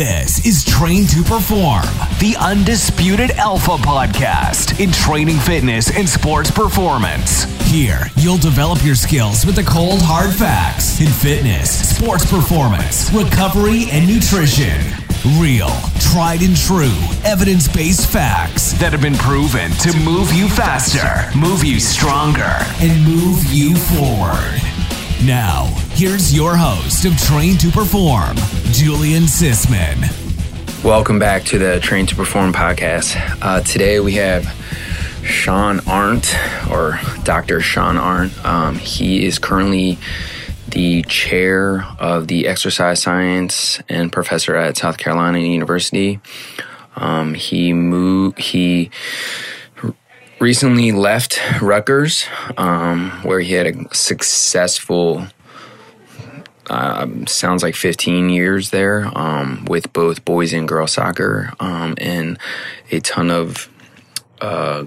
This is Train to Perform, the undisputed alpha podcast in training fitness and sports performance. Here, you'll develop your skills with the cold, hard facts in fitness, sports performance, recovery, and nutrition. Real, tried and true, evidence based facts that have been proven to move you faster, move you stronger, and move you forward. Now, here's your host of Train to Perform, Julian Sisman. Welcome back to the Train to Perform podcast. Uh, today we have Shawn Arent, or Dr. Shawn Arent. Um, he is currently the chair of the exercise science and professor at South Carolina University. Um, he moved, he recently left Rutgers, um, where he had a successful, um, sounds like 15 years there um, with both boys and girls soccer um, and a ton of uh,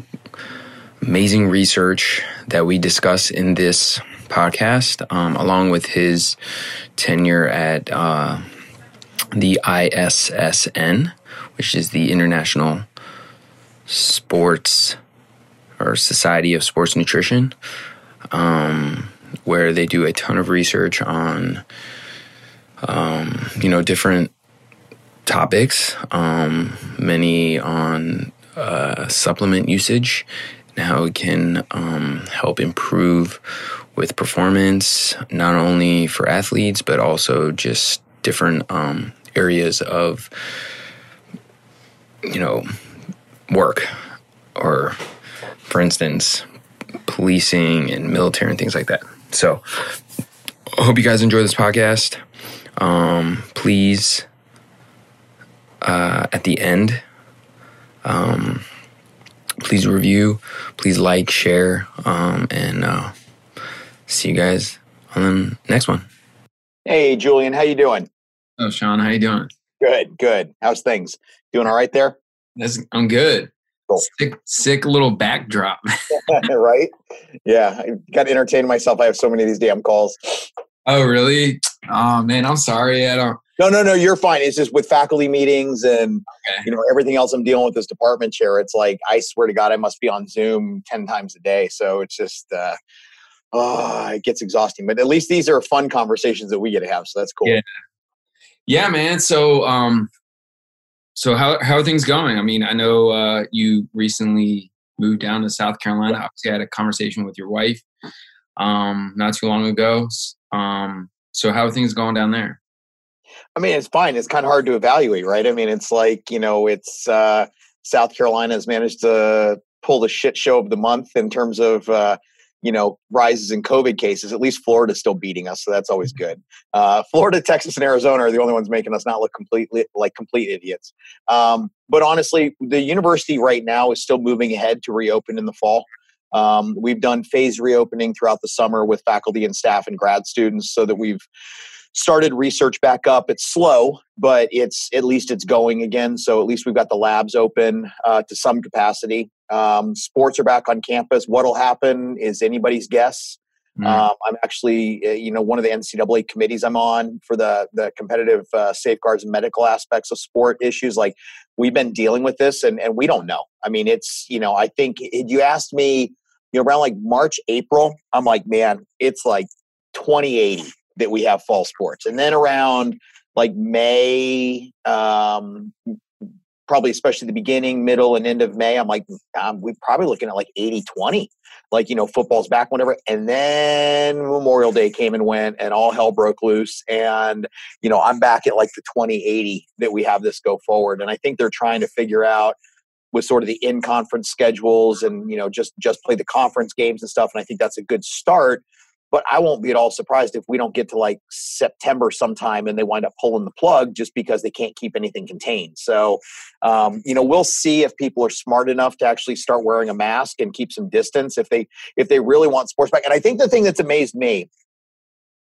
amazing research that we discuss in this podcast, um, along with his tenure at uh, the ISSN, which is the International Sports or Society of Sports Nutrition, um, where they do a ton of research on, um, you know, different topics, um, many on uh, supplement usage and how it can um, help improve with performance, not only for athletes, but also just different um, areas of, you know, work or, for instance, policing and military and things like that. So, I hope you guys enjoy this podcast. Um, please, uh, at the end, um, please review, please like, share, um, and uh, see you guys on the next one. Hey, Julian, how you doing? Oh, Sean, how you doing? Good, good. How's things? Doing all right there? That's, I'm good. Sick, sick little backdrop. right? Yeah, I got to entertain myself. I have so many of these damn calls. oh, really? Oh man, I'm sorry. I don't. No, no, no. You're fine. It's just with faculty meetings and Okay. you know everything else I'm dealing with this department chair. It's like I swear to God, I must be on Zoom ten times a day. So it's just, uh, oh, it gets exhausting. But at least these are fun conversations that we get to have. So that's cool. Yeah. Yeah, man. So, um, so how how are things going? I mean, I know uh, you recently moved down to South Carolina. Obviously, I had a conversation with your wife um, not too long ago. Um, so, how are things going down there? I mean, it's fine. It's kind of hard to evaluate, right? I mean, it's like, you know, it's uh, South Carolina has managed to pull the shit show of the month in terms of, uh, you know, rises in COVID cases. At least Florida's still beating us, so that's always good. Uh, Florida, Texas, and Arizona are the only ones making us not look completely like complete idiots. Um, but honestly, the university right now is still moving ahead to reopen in the fall. Um, we've done phase reopening throughout the summer with faculty and staff and grad students, so that we've started research back up. It's slow, but it's at least it's going again. So at least we've got the labs open uh, to some capacity. Um, sports are back on campus. What'll happen is anybody's guess. Mm. Um, I'm actually, uh, you know, one of the NCAA committees I'm on for the the competitive uh, safeguards and medical aspects of sport issues. Like we've been dealing with this, and and we don't know. I mean, it's you know, I think if you asked me, you know, around like March, April, I'm like, man, it's like 2080 that we have fall sports, and then around like May, um, probably especially the beginning, middle, and end of May, I'm like, um, we're probably looking at like 80 20. Like, you know, football's back, whatever. And then Memorial Day came and went, and all hell broke loose. And, you know, I'm back at like the 2080 that we have this go forward. And I think they're trying to figure out with sort of the in conference schedules and, you know, just just play the conference games and stuff. And I think that's a good start. But I won't be at all surprised if we don't get to like September sometime and they wind up pulling the plug just because they can't keep anything contained. So, um, you know, we'll see if people are smart enough to actually start wearing a mask and keep some distance if they if they really want sports back. And I think the thing that's amazed me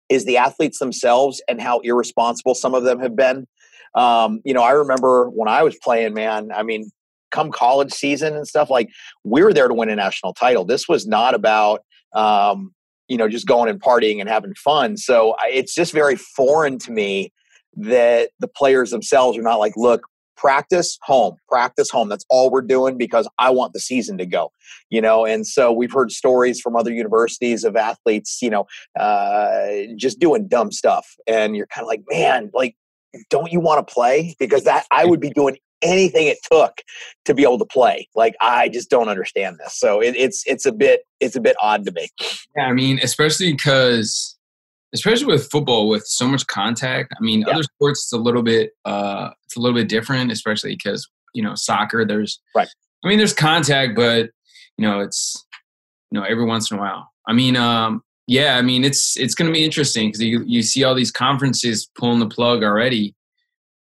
is the athletes themselves and how irresponsible some of them have been. Um, you know, I remember when I was playing, man. I mean, come college season and stuff, like we were there to win a national title. This was not about um, you know just going and partying and having fun. So I, it's just very foreign to me that the players themselves are not like, look, practice home practice home. That's all we're doing because i want the season to go you know? And so we've heard stories from other universities of athletes you know uh, just doing dumb stuff and you're kind of like man like don't you want to play? Because that i would be doing anything it took to be able to play like i just don't understand this so it, it's it's a bit it's a bit odd to me yeah i mean especially because especially with football with so much contact. I mean, yeah. other sports it's a little bit uh it's a little bit different, especially because you know soccer. There's right. I mean, there's contact, but you know it's you know every once in a while. I mean, um, yeah, I mean it's it's going to be interesting because you you see all these conferences pulling the plug already.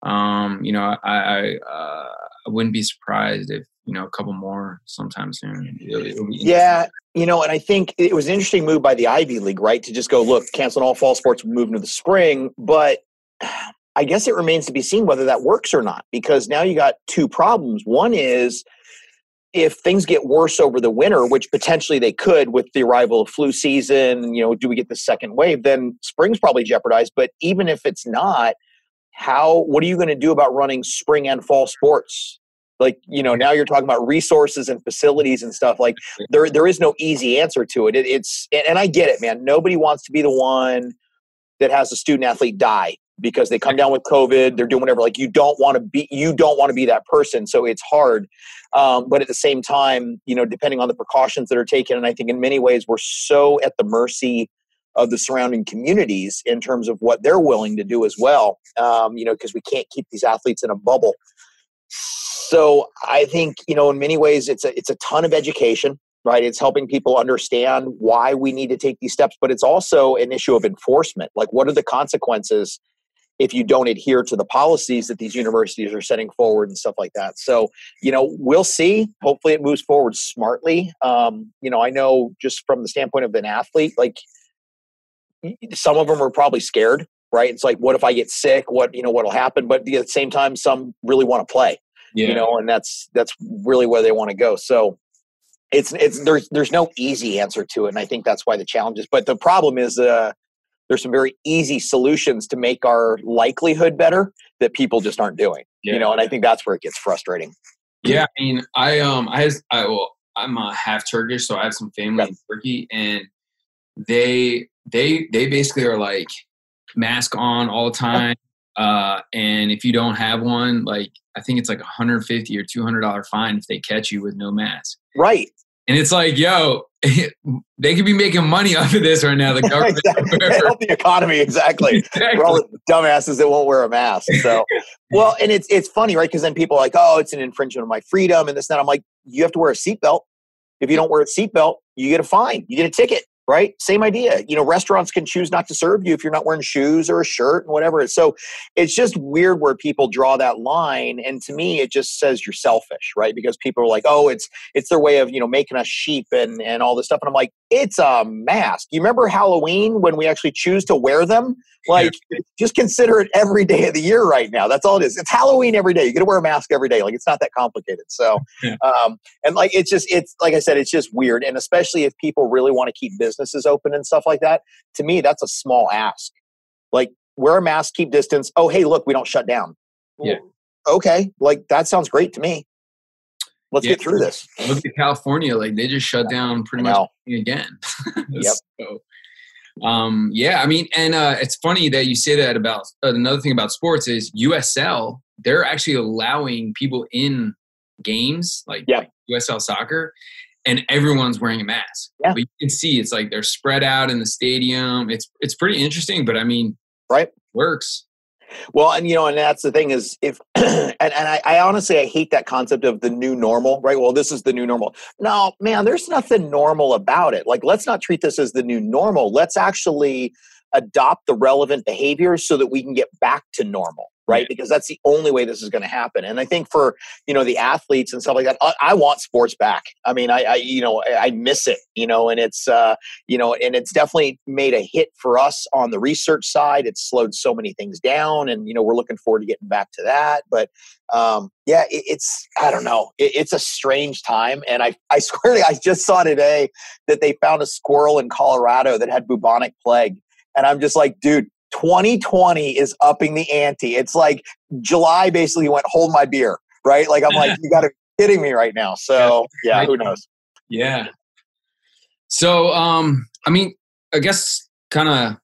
Um, you know, I I, uh, I wouldn't be surprised if you know a couple more sometime soon. It'll, it'll yeah, you know, and I think it was an interesting move by the Ivy League, right, to just go look, canceling all fall sports, moving to the spring. But I guess it remains to be seen whether that works or not, because now you got two problems. One is if things get worse over the winter, which potentially they could with the arrival of flu season, you know, do we get the second wave? Then spring's probably jeopardized. But even if it's not, how what are you going to do about running spring and fall sports? Like you know now you're talking about resources and facilities and stuff like there there is no easy answer to it, it it's and i get it man. Nobody wants to be the one that has a student athlete die because they come down with covid they're doing whatever like you don't want to be you don't want to be that person so it's hard. Um, but at the same time you know depending on the precautions that are taken and i think in many ways we're so at the mercy of the surrounding communities in terms of what they're willing to do as well um, you know because we can't keep these athletes in a bubble so I think you know in many ways it's a it's a ton of education, right? It's helping people understand why we need to take these steps, but it's also an issue of enforcement. Like what are the consequences if you don't adhere to the policies that these universities are setting forward and stuff like that. So, you know, we'll see. Hopefully, it moves forward smartly. Um, you know, I know just from the standpoint of an athlete, like some of them are probably scared, right? It's like, what if I get sick? What you know, what'll happen? But at the same time, some really want to play yeah. you know, and that's that's really where they want to go. So it's it's there's there's no easy answer to it, and I think that's why the challenge is. But the problem is, uh, there's some very easy solutions to make our likelihood better that people just aren't doing. Yeah. You know, and I think that's where it gets frustrating. Yeah, I mean, I um, I I well, I'm a half Turkish, so I have some family in Turkey, and they they they basically are like mask on all the time. Uh, and if you don't have one, like I think it's like a 150 or 200 dollar fine if they catch you with no mask. Right. And it's like, yo, they could be making money off of this right now. The government exactly. help the economy, exactly. exactly. For all the dumbasses that won't wear a mask. So, well, and it's it's funny, right? Because then people are like, oh, it's an infringement of my freedom and this and that. I'm like, you have to wear a seatbelt. If you don't wear a seatbelt, you get a fine. You get a ticket right? Same idea. You know, restaurants can choose not to serve you if you're not wearing shoes or a shirt and whatever. So it's just weird where people draw that line. And to me, it just says you're selfish, right? Because people are like, oh, it's it's their way of, you know, making us sheep and, and all this stuff. And I'm like, it's a mask. You remember Halloween when we actually choose to wear them? Like, yeah. just consider it every day of the year right now. That's all it is. It's Halloween every day. You got to wear a mask every day. Like, it's not that complicated. So, yeah. um, and like, it's just, it's like I said, it's just weird. And especially if people really want to keep businesses open and stuff like that, to me, that's a small ask. Like, wear a mask, keep distance. Oh, hey, look, we don't shut down. Yeah. Okay. Like, that sounds great to me. Let's yeah. get through this. Look at California. Like, they just shut down pretty much again. yep. So, um, yeah, I mean, and uh, it's funny that you say that about uh, another thing about sports is USL. They're actually allowing people in games like, yeah. like USL soccer, and everyone's wearing a mask. Yeah. But you can see it's like they're spread out in the stadium. It's it's pretty interesting, but I mean, right, works. Well, and you know, and that's the thing is if and, and I, I, honestly I hate that concept of the new normal, right? Well, this is the new normal. No, man, there's nothing normal about it. Like, let's not treat this as the new normal. Let's actually adopt the relevant behaviors so that we can get back to normal right? Because that's the only way this is going to happen. And i think for you know the athletes and stuff like that i, I want sports back. I mean I, I, you know i miss it you know and it's uh you know and it's definitely made a hit for us on the research side. It's slowed so many things down and you know we're looking forward to getting back to that. But um yeah it, it's i don't know. It, it's a strange time and i i swear i just saw today that they found a squirrel in colorado that had bubonic plague and i'm just like dude 2020 is upping the ante. It's like July basically went hold my beer, right? Like I'm like, you got to kidding me right now. So yeah, who knows? Yeah. So um, I mean, I guess kind of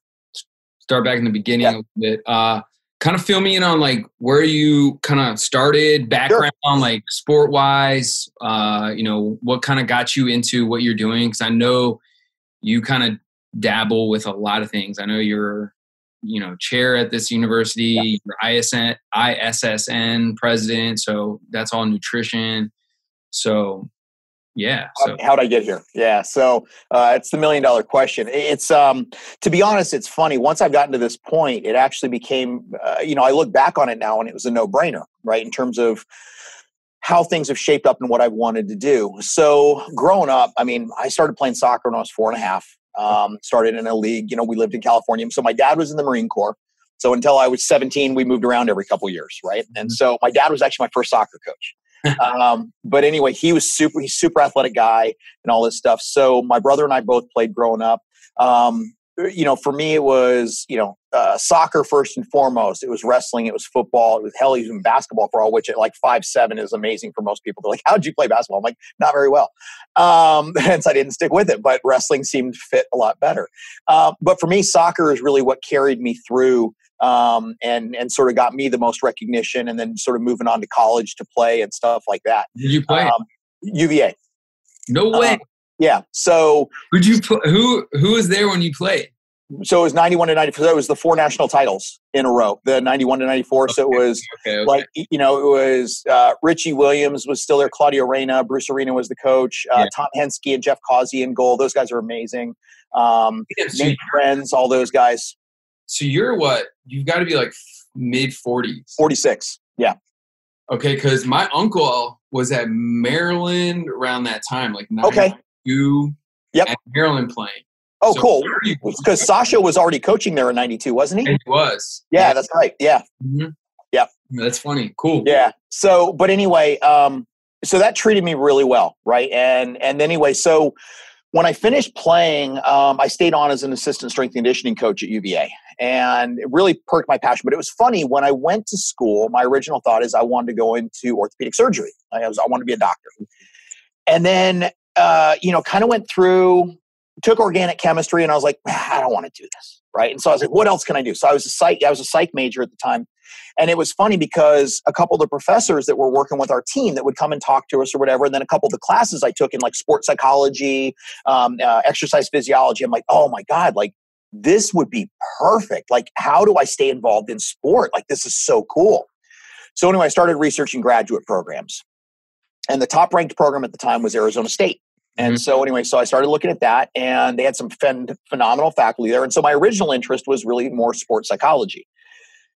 start back in the beginning yeah. a bit. Uh, kind of fill me in on like where you kind of started, background sure. like sport wise. Uh, you know, what kind of got you into what you're doing? Because I know you kind of dabble with a lot of things. I know you're, you know, chair at this university, yeah. ISN, ISSN president, so that's all nutrition. So yeah so. how'd i get here yeah so uh, it's the million dollar question it's um to be honest it's funny once i've gotten to this point it actually became uh, you know i look back on it now and it was a no-brainer right in terms of how things have shaped up and what i've wanted to do so growing up i mean i started playing soccer when i was four and a half um, started in a league you know we lived in california so my dad was in the marine corps so until i was 17 we moved around every couple years right and mm-hmm. so my dad was actually my first soccer coach um, but anyway, he was super. He's super athletic guy and all this stuff. So my brother and I both played growing up. Um, you know, for me, it was you know uh, soccer first and foremost. It was wrestling. It was football. It was hell, even basketball for all. Which at like five seven is amazing for most people. They're like, "How'd you play basketball?" I'm like, "Not very well." Um, hence, I didn't stick with it. But wrestling seemed fit a lot better. Uh, but for me, soccer is really what carried me through um, and and sort of got me the most recognition, and then sort of moving on to college to play and stuff like that. Did you play um, UVA? No way. Um, yeah. So who you pl- who who was there when you played? So it was 91 to 94. So it was the four national titles in a row, the 91 to 94. Okay. So it was okay, okay. like, you know, it was uh, Richie Williams was still there, Claudio Reyna, Bruce Arena was the coach, uh, yeah. Tom Henske and Jeff Causey in goal. Those guys are amazing. Um, Nate Friends, all those guys. So you're what? You've got to be like mid 40s. 46. Yeah. Okay, because my uncle was at Maryland around that time, like okay. You yep. Maryland playing. Oh, so cool. Because Sasha was already coaching there in '92, wasn't he? he was. Yeah, yeah, that's right. Yeah. Mm-hmm. Yeah. That's funny. Cool. Yeah. So, but anyway, um, so that treated me really well, right? And and anyway, so when I finished playing, um, I stayed on as an assistant strength and conditioning coach at UVA, and it really perked my passion. But it was funny when I went to school. My original thought is I wanted to go into orthopedic surgery. I was I wanted to be a doctor, and then uh, you know, kind of went through, took organic chemistry, and I was like, I don't want to do this, right? And so I was like, what else can I do? So I was a psych, I was a psych major at the time, and it was funny because a couple of the professors that were working with our team that would come and talk to us or whatever, and then a couple of the classes I took in like sports psychology, um, uh, exercise physiology, I'm like, oh my God, like this would be perfect. Like, how do I stay involved in sport? Like, this is so cool. So, anyway, I started researching graduate programs. And the top ranked program at the time was Arizona State. And mm-hmm. so, anyway, so I started looking at that, and they had some phen- phenomenal faculty there. And so, my original interest was really more sports psychology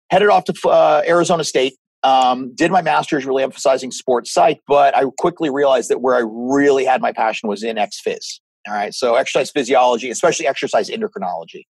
headed off to uh, Arizona State. Um, did my master's really emphasizing sports psych, but I quickly realized that where I really had my passion was in ex phys. All right, so exercise physiology, especially exercise endocrinology.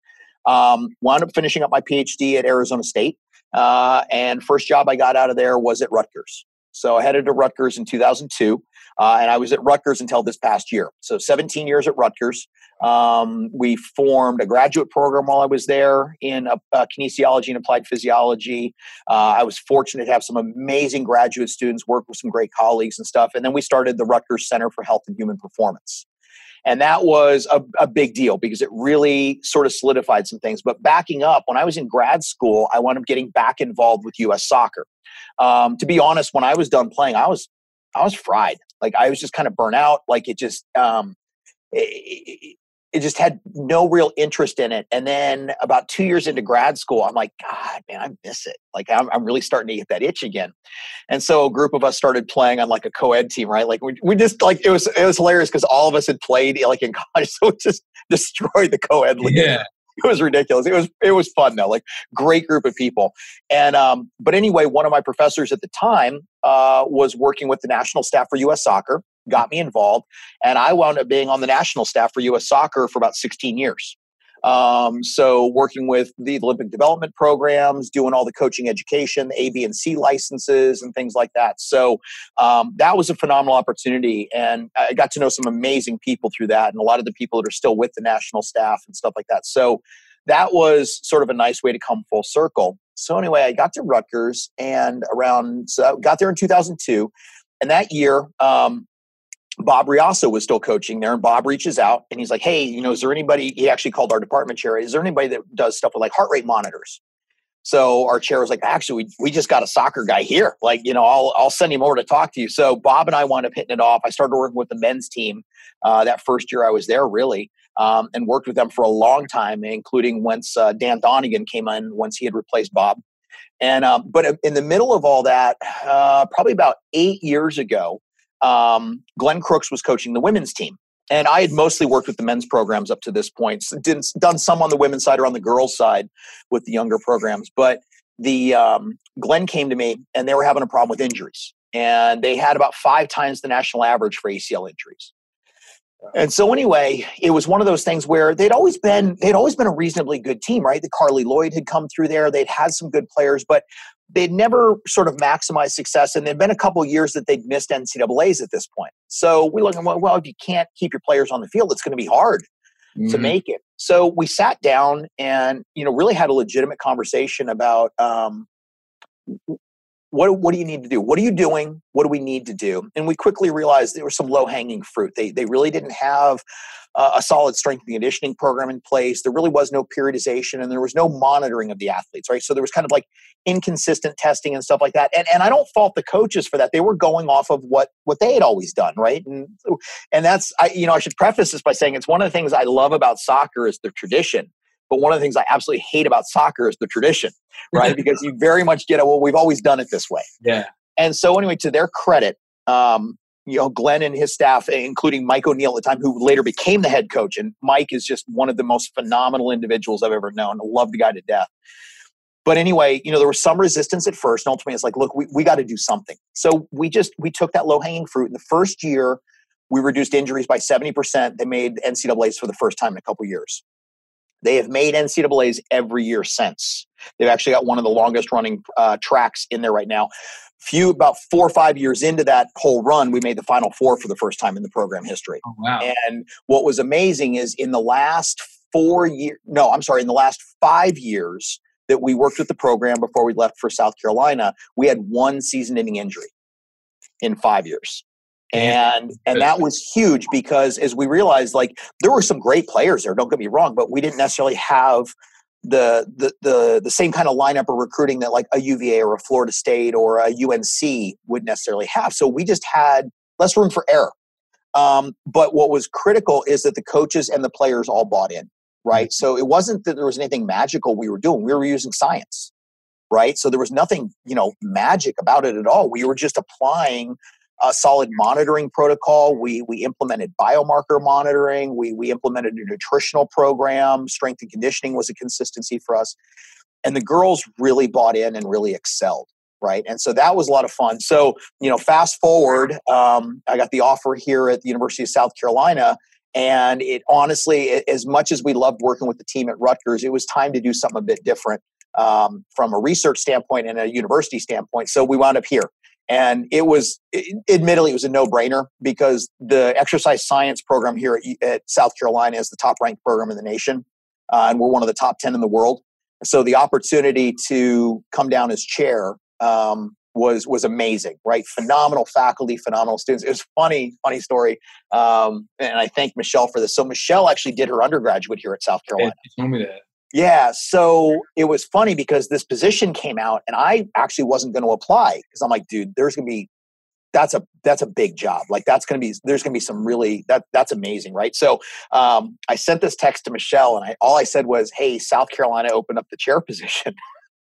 Um, wound up finishing up my PhD at Arizona State, uh, and first job I got out of there was at Rutgers. So I headed to Rutgers in 2002, uh, and I was at Rutgers until this past year. So 17 years at Rutgers. Um, we formed a graduate program while I was there in uh, uh, kinesiology and applied physiology. Uh, I was fortunate to have some amazing graduate students, work with some great colleagues and stuff. And then we started the Rutgers Center for Health and Human Performance. And that was a, a big deal because it really sort of solidified some things. But backing up, when I was in grad school, I wound up getting back involved with U.S. soccer. Um, to be honest, when I was done playing, I was I was fried. Like I was just kind of burnt out. Like it just um, it just had no real interest in it. And then about two years into grad school, I'm like, God, man, I miss it. Like I'm, I'm really starting to get that itch again. And so a group of us started playing on like a co-ed team, right? Like we, we just like, it was, it was hilarious because all of us had played like in college. So it just destroyed the co-ed league. Yeah. It was ridiculous. It was, it was fun though, like great group of people. And, um, but anyway, one of my professors at the time, uh, was working with the national staff for U.S. soccer got me involved. And I wound up being on the national staff for U.S. soccer for about 16 years. Um, so working with the Olympic development programs, doing all the coaching education, A, B, and C licenses, and things like that. So um, that was a phenomenal opportunity, and I got to know some amazing people through that, and a lot of the people that are still with the national staff and stuff like that. So that was sort of a nice way to come full circle. So anyway, I got to Rutgers and around so I got there in 2002, and that year, um, Bob Reasso was still coaching there, and Bob reaches out and he's like, "Hey, you know, is there anybody?" He actually called our department chair. Is there anybody that does stuff with like heart rate monitors? So our chair was like, "Actually, we, we just got a soccer guy here. Like, you know, I'll I'll send him over to talk to you." So Bob and I wound up hitting it off. I started working with the men's team uh, that first year I was there, really, um, and worked with them for a long time, including once uh, Dan Donigan came in once he had replaced Bob. And um, but in the middle of all that, uh, probably about eight years ago, um, Glenn Crooks was coaching the women's team. And I had mostly worked with the men's programs up to this point. So did, done some on the women's side or on the girls' side with the younger programs. But the um, Glenn came to me, and they were having a problem with injuries, and they had about five times the national average for ACL injuries. And so anyway, it was one of those things where they'd always been they'd always been a reasonably good team, right? The Carli Lloyd had come through there. They'd had some good players, but they'd never sort of maximized success. And there'd been a couple years that they'd missed NCAA's at this point. So we look at well, well, if you can't keep your players on the field, it's going to be hard mm-hmm. to make it. So we sat down and you know really had a legitimate conversation about um, what, what do you need to do? What are you doing? What do we need to do? And we quickly realized there was some low hanging fruit. They, they really didn't have uh, a solid strength and conditioning program in place. There really was no periodization and there was no monitoring of the athletes, right? So there was kind of like inconsistent testing and stuff like that. And, and I don't fault the coaches for that. They were going off of what, what they had always done, right? And, and that's, I, you know, I should preface this by saying it's one of the things I love about soccer is the tradition but one of the things I absolutely hate about soccer is the tradition, right? because you very much get it. Well, we've always done it this way. Yeah. And so, anyway, to their credit, um, you know, Glenn and his staff, including Mike O'Neill at the time, who later became the head coach, and Mike is just one of the most phenomenal individuals I've ever known. I love the guy to death. But anyway, you know, there was some resistance at first, and ultimately, it's like, look, we, we got to do something. So we just we took that low hanging fruit. In the first year, we reduced injuries by seventy percent. They made NCAA's for the first time in a couple years. They have made NCAA's every year since. They've actually got one of the longest running uh, tracks in there right now. Few about four or five years into that whole run, we made the final four for the first time in the program history. Oh, wow. And what was amazing is in the last four years, no, I'm sorry, in the last five years that we worked with the program before we left for South Carolina, we had one season ending injury in five years and and that was huge because as we realized like there were some great players there don't get me wrong but we didn't necessarily have the the the, the same kind of lineup or recruiting that like a uva or a florida state or a unc would necessarily have. So we just had less room for error. Um, but what was critical is that the coaches and the players all bought in right? Mm-hmm. so it wasn't that there was anything magical we were doing we were using science right? So there was nothing you know magic about it at all. We were just applying a solid monitoring protocol. We we implemented biomarker monitoring. We we implemented a nutritional program. Strength and conditioning was a consistency for us, and the girls really bought in and really excelled. Right, and so that was a lot of fun. So you know, fast forward, um, I got the offer here at the University of South Carolina, and it honestly, as much as we loved working with the team at Rutgers, it was time to do something a bit different um, from a research standpoint and a university standpoint. So we wound up here and it was admittedly it was a no-brainer because the exercise science program here at, at south carolina is the top ranked program in the nation uh, and we're one of the top 10 in the world. So the opportunity to come down as chair um, was was amazing right? Phenomenal faculty phenomenal students. It was funny funny story um, and i thank michelle for this. So michelle actually did her undergraduate here at south carolina. yeah, told me that yeah, so it was funny because this position came out and I actually wasn't going to apply because I'm like, dude, there's going to be that's a that's a big job. Like that's going to be there's going to be some really that that's amazing, right? So um, I sent this text to Michelle and I all I said was, "Hey, South Carolina opened up the chair position."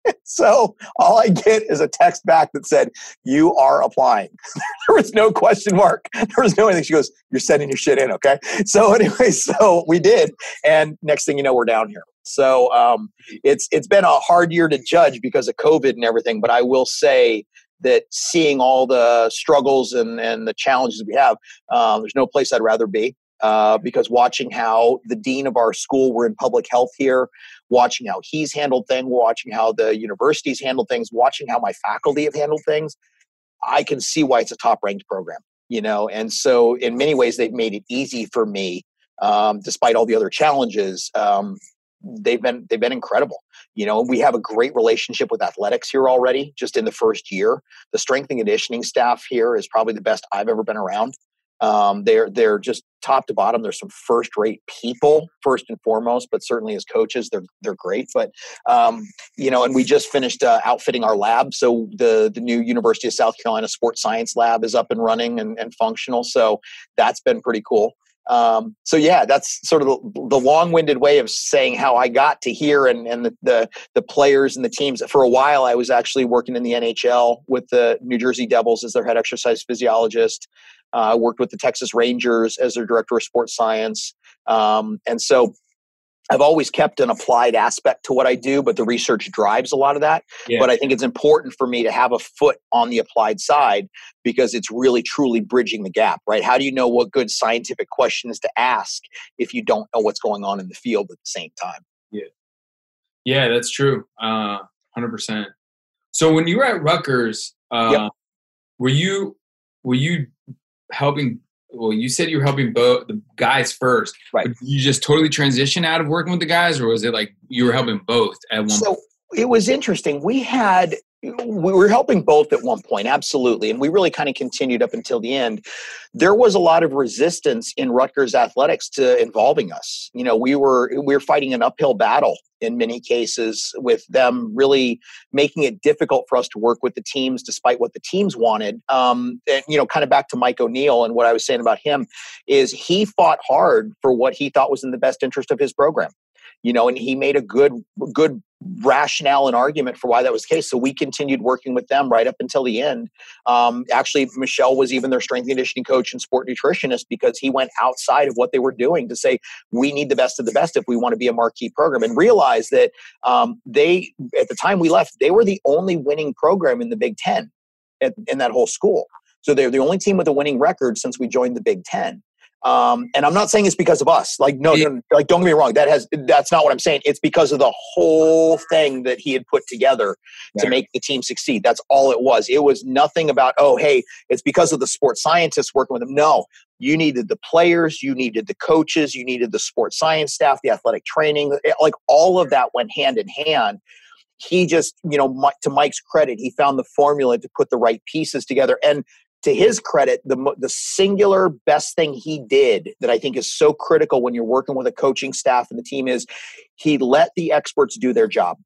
so all I get is a text back that said, You are applying. there was no question mark. There was no anything. She goes, You're sending your shit in, okay? So anyway, so we did. And next thing you know, we're down here. So um, it's it's been a hard year to judge because of COVID and everything, but I will say that seeing all the struggles and, and the challenges we have, um, there's no place I'd rather be. Uh, because watching how the dean of our school, we're in public health here, watching how he's handled things, watching how the universities handle things, watching how my faculty have handled things, I can see why it's a top ranked program, you know. And so, in many ways, they've made it easy for me, um, despite all the other challenges, um, they've been they've been incredible. You know, we have a great relationship with athletics here already. Just in the first year, the strength and conditioning staff here is probably the best I've ever been around. Um, they're they're just top to bottom. There's some first rate people first and foremost, but certainly as coaches, they're they're great. But um, you know, and we just finished uh, outfitting our lab, so the the new University of South Carolina Sports Science Lab is up and running and, and functional. So that's been pretty cool. Um, so yeah, that's sort of the, the, long-winded way of saying how I got to here and, and the, the, the players and the teams. For a while, I was actually working in the NHL with the New Jersey Devils as their head exercise physiologist. Uh, I worked with the Texas Rangers as their director of sports science, um, and so I've always kept an applied aspect to what I do, but the research drives a lot of that. Yeah. But I think it's important for me to have a foot on the applied side because it's really truly bridging the gap, right? How do you know what good scientific questions to ask if you don't know what's going on in the field at the same time? Yeah. Yeah, that's true. Uh, 100%. So when you were at Rutgers, uh, yep. were you were you helping well, you said you were helping both the guys first. Right. you just totally transition out of working with the guys, or was it like you were helping both at one? So point? it was interesting. We had we were helping both at one point, absolutely, and we really kind of continued up until the end. There was a lot of resistance in Rutgers athletics to involving us. You know, we were we were fighting an uphill battle in many cases with them really making it difficult for us to work with the teams despite what the teams wanted. Um, and you know, kind of back to Mike O'Neill and what I was saying about him is he fought hard for what he thought was in the best interest of his program you know, and he made a good good rationale and argument for why that was the case. So we continued working with them right up until the end. Um, actually, Michelle was even their strength and conditioning coach and sport nutritionist because he went outside of what they were doing to say we need the best of the best if we want to be a marquee program, and realize that um, they at the time we left they were the only winning program in the Big Ten at, in that whole school. So they're the only team with a winning record since we joined the Big Ten. Um, and I'm not saying it's because of us. Like, no, no, like don't get me wrong. That has that's not what I'm saying. It's because of the whole thing that he had put together right. to make the team succeed. That's all it was. It was nothing about oh, hey, it's because of the sports scientists working with him. No, you needed the players, you needed the coaches, you needed the sports science staff, the athletic training. Like all of that went hand in hand he just you know to mike's credit he found the formula to put the right pieces together and to his credit, the the singular best thing he did that I think is so critical when you're working with a coaching staff and the team is he let the experts do their job.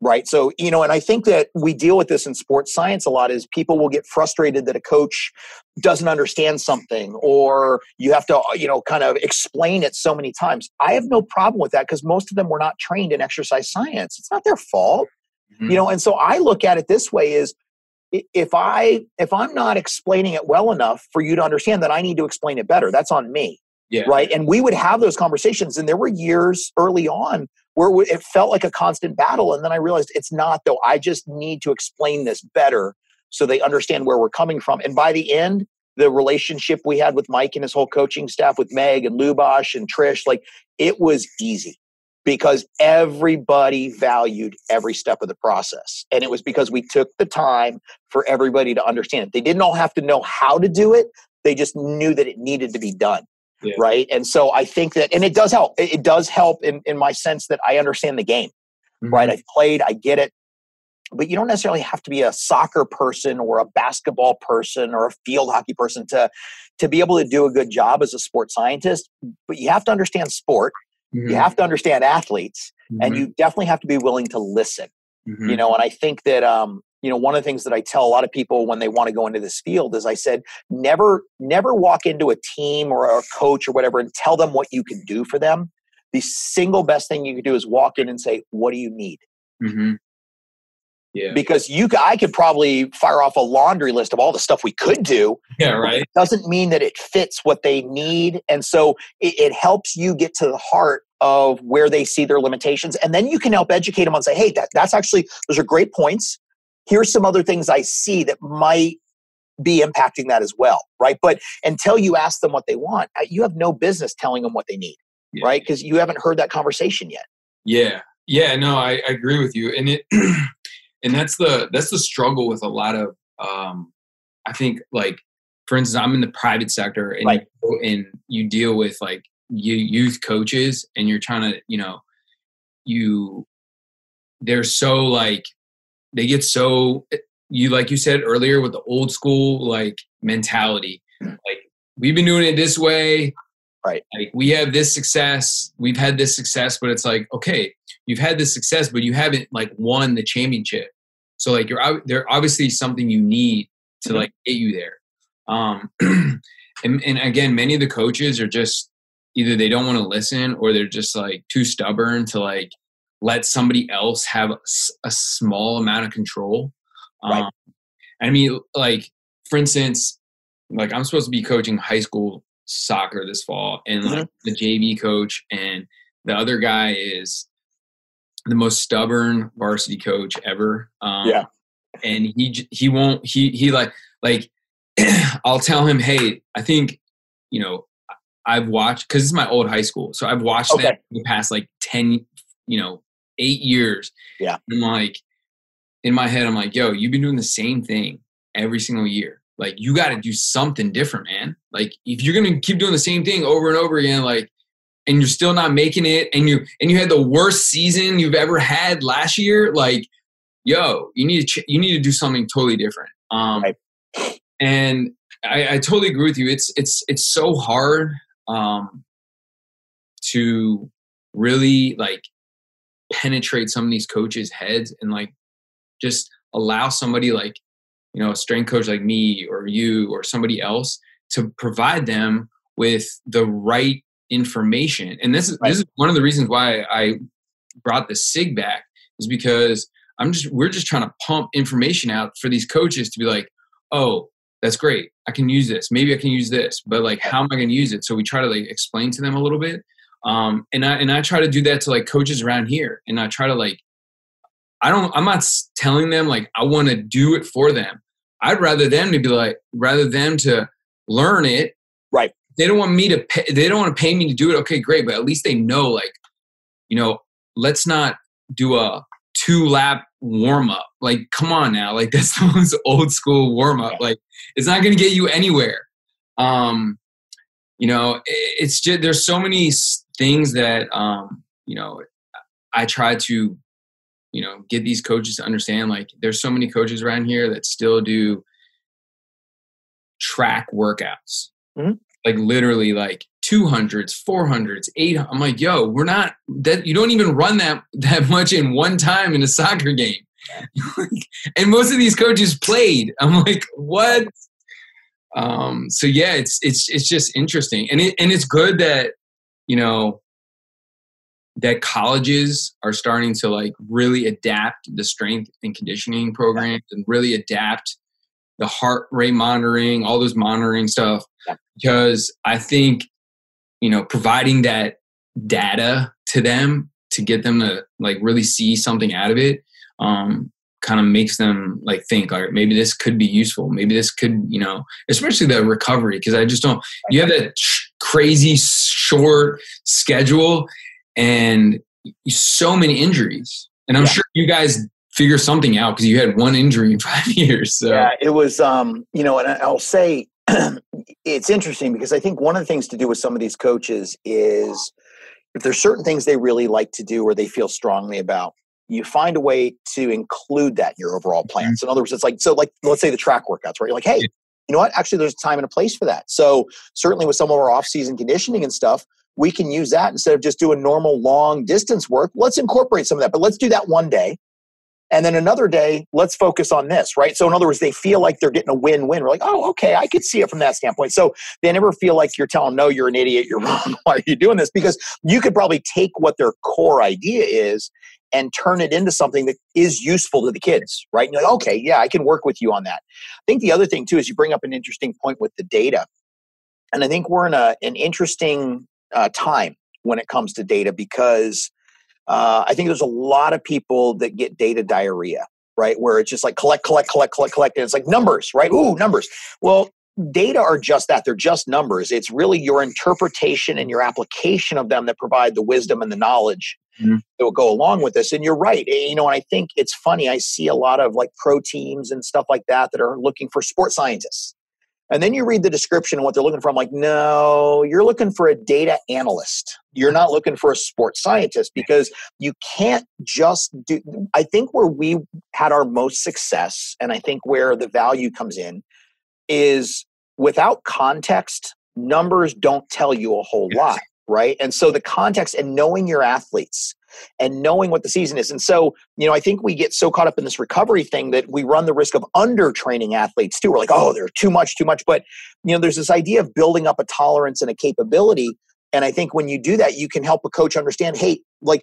Right. So, you know, and I think that we deal with this in sports science a lot is people will get frustrated that a coach doesn't understand something or you have to, you know, kind of explain it so many times. I have no problem with that because most of them were not trained in exercise science. It's not their fault. Mm-hmm. You know, and so I look at it this way is if i if i'm not explaining it well enough for you to understand that i need to explain it better. That's on me yeah. right? And we would have those conversations and there were years early on where it felt like a constant battle and then i realized it's not though. I just need to explain this better so they understand where we're coming from. And by the end the relationship we had with mike and his whole coaching staff with meg and lubosh and trish like it was easy because everybody valued every step of the process. And it was because we took the time for everybody to understand it. They didn't all have to know how to do it, they just knew that it needed to be done. Yeah. Right. And so I think that, and it does help. It does help in, in my sense that I understand the game. Mm-hmm. Right. I've played, I get it. But you don't necessarily have to be a soccer person or a basketball person or a field hockey person to to be able to do a good job as a sports scientist. But you have to understand sport Mm-hmm. You have to understand athletes, mm-hmm. and you definitely have to be willing to listen. Mm-hmm. You know, and I think that um, you know one of the things that I tell a lot of people when they want to go into this field is I said never never walk into a team or a coach or whatever and tell them what you can do for them. The single best thing you can do is walk in and say, "What do you need?" Yeah. Because you, I could probably fire off a laundry list of all the stuff we could do. Yeah, right. It doesn't mean that it fits what they need, and so it, it, helps you get to the heart of where they see their limitations, and then you can help educate them and say, "Hey, that, that's actually those are great points. Here's some other things I see that might be impacting that as well, right? But until you ask them what they want, you have no business telling them what they need, yeah. right? Because you haven't heard that conversation yet. Yeah, yeah, no, I, I agree with you, and it. and that's the that's the struggle with a lot of um, I think like for instance, I'm in the private sector and right. you, and you deal with like you youth coaches and you're trying to you know you they're so like they get so you like you said earlier with the old school like mentality. Like we've been doing it this way. Right. Like we have this success. We've had this success but it's like okay you've had this success but you haven't like won the championship so like you're they're obviously something you need to mm-hmm. like get you there um and, and again many of the coaches are just either they don't want to listen or they're just like too stubborn to like let somebody else have a, a small amount of control right. Um, i mean like for instance like i'm supposed to be coaching high school soccer this fall and like mm-hmm. the jv coach and the other guy is the most stubborn varsity coach ever um, yeah and he he won't he he like like I'll tell him, hey, I think, you know, I've watched because it's my old high school. So I've watched okay. that the past like 10, you know, eight years. Yeah. I'm like in my head, I'm like, yo, you've been doing the same thing every single year. Like you got to do something different, man. Like if you're going to keep doing the same thing over and over again, like, and you're still not making it and you, and you had the worst season you've ever had last year, like, yo, you need to, ch- you need to do something totally different. Um, right and I, I, totally agree with you. It's it's it's so hard um, to really like penetrate some of these coaches' heads and like just allow somebody like you know a strength coach like me or you or somebody else to provide them with the right information. And this is right. this is one of the reasons why I brought the SIG back is because I'm just we're just trying to pump information out for these coaches to be like, oh, that's great. I can use this. Maybe I can use this, but like, how am I going to use it? So we try to like explain to them a little bit. Um, and I, and I try to do that to like coaches around here. And I try to like, I don't, I'm not telling them like, I want to do it for them. I'd rather them to be like, rather them to learn it. They don't want me to pay, they don't want to pay me to do it. Okay, great. But at least they know like, you know, let's not do a two lap warm up. Like, come on now. Like that's the most old school warm up. Like it's not going to get you anywhere. Um, you know, it's just there's so many things that um, you know I try to you know get these coaches to understand. Like, there's so many coaches around here that still do track workouts. Mm-hmm. Like literally, like 200s, 400s, 800. I'm like, yo, we're not that you don't even run that that much in one time in a soccer game. and most of these coaches played. I'm like, what? Um, so yeah, it's it's it's just interesting, and it and it's good that you know that colleges are starting to like really adapt the strength and conditioning programs and really adapt the heart rate monitoring, all those monitoring stuff, because I think you know providing that data to them to get them to like really see something out of it um, kind of makes them like think all right maybe this could be useful maybe this could you know especially the recovery because i just don't you have that crazy short schedule and so many injuries and i'm yeah. sure you guys figure something out because you had one injury in five years so. yeah it was um you know and i'll say it's interesting because i think one of the things to do with some of these coaches is if there's certain things they really like to do or they feel strongly about you find a way to include that in your overall mm-hmm. plans. In other words, it's like, so like, let's say the track workouts, right? you're like, hey, you know what? Actually, there's a time and a place for that. So certainly with some of our off-season conditioning and stuff, we can use that instead of just doing normal long distance work. Let's incorporate some of that, but let's do that one day. And then another day, let's focus on this, right? So, in other words, they feel like they're getting a win win. We're like, oh, okay, I could see it from that standpoint. So, they never feel like you're telling, no, you're an idiot, you're wrong. Why are you doing this? Because you could probably take what their core idea is and turn it into something that is useful to the kids, right? And you're like, okay, yeah, I can work with you on that. I think the other thing too is you bring up an interesting point with the data. And I think we're in a, an interesting uh, time when it comes to data because uh, I think there's a lot of people that get data diarrhea, right? Where it's just like collect, collect, collect, collect, collect. And it's like numbers, right? Ooh, numbers. Well, data are just that. They're just numbers. It's really your interpretation and your application of them that provide the wisdom and the knowledge mm-hmm. that will go along with this. And you're right. Eh, you know, and I think it's funny. I see a lot of like pro teams and stuff like that that are looking for sports scientists. And then you read the description and what they're looking for. I'm like, no, you're looking for a data analyst. You're not looking for a sports scientist because you can't just do. I think where we had our most success, and I think where the value comes in, is without context, numbers don't tell you a whole lot, right? And so the context and knowing your athletes and knowing what the season is. And so, you know, I think we get so caught up in this recovery thing that we run the risk of under training athletes too. We're like, oh, they're too much, too much. But, you know, there's this idea of building up a tolerance and a capability. And I think when you do that, you can help a coach understand, hey, like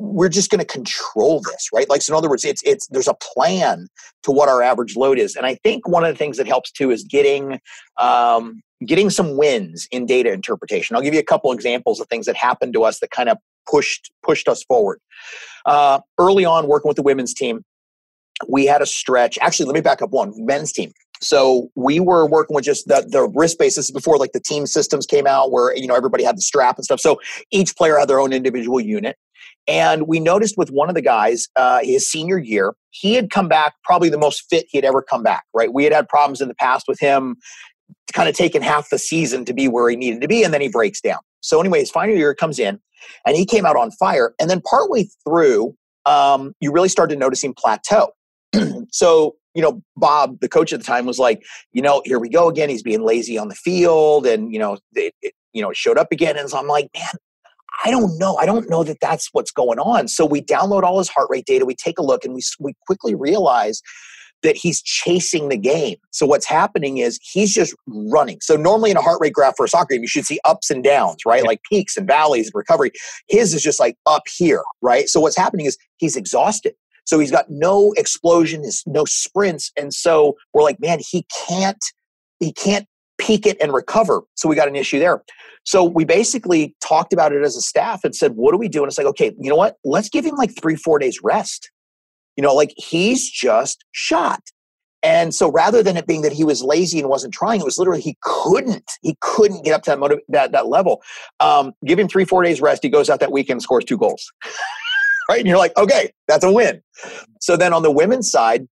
we're just going to control this right like so in other words it's it's there's a plan to what our average load is and i think one of the things that helps too is getting um, getting some wins in data interpretation i'll give you a couple examples of things that happened to us that kind of pushed pushed us forward. Uh, early on, working with the women's team, we had a stretch. Actually, let me back up one men's team. So we were working with just the, the wrist basis before like the team systems came out where you know everybody had the strap and stuff. So each player had their own individual unit. And we noticed with one of the guys, uh, his senior year, he had come back probably the most fit he had ever come back, right? We had had problems in the past with him kind of taking half the season to be where he needed to be, and then he breaks down. So, anyway, his final year comes in, and he came out on fire. And then partway through, um, you really started noticing plateau. so, you know, Bob, the coach at the time, was like, you know, here we go again. He's being lazy on the field, and you know, it, it you know, showed up again. And so I'm like, man, I don't know. I don't know that that's what's going on. So we download all his heart rate data. We take a look, and we we quickly realize that he's chasing the game. So what's happening is he's just running. So normally in a heart rate graph for a soccer game, you should see ups and downs, right? Like peaks and valleys and recovery. His is just like up here, right? So what's happening is he's exhausted. So he's got no explosion, no sprints. And so we're like, man, he can't, he can't peak it and recover. So we got an issue there. So we basically talked about it as a staff and said, what do we do? And it's like, okay, you know what? Let's give him like three, four days rest you know, like he's just shot. And so rather than it being that he was lazy and wasn't trying, it was literally he couldn't. He couldn't get up to that motiv- that, that level. Um, give him three, four days rest. He goes out that weekend, scores two goals. right? And you're like, okay, that's a win. So then on the women's side,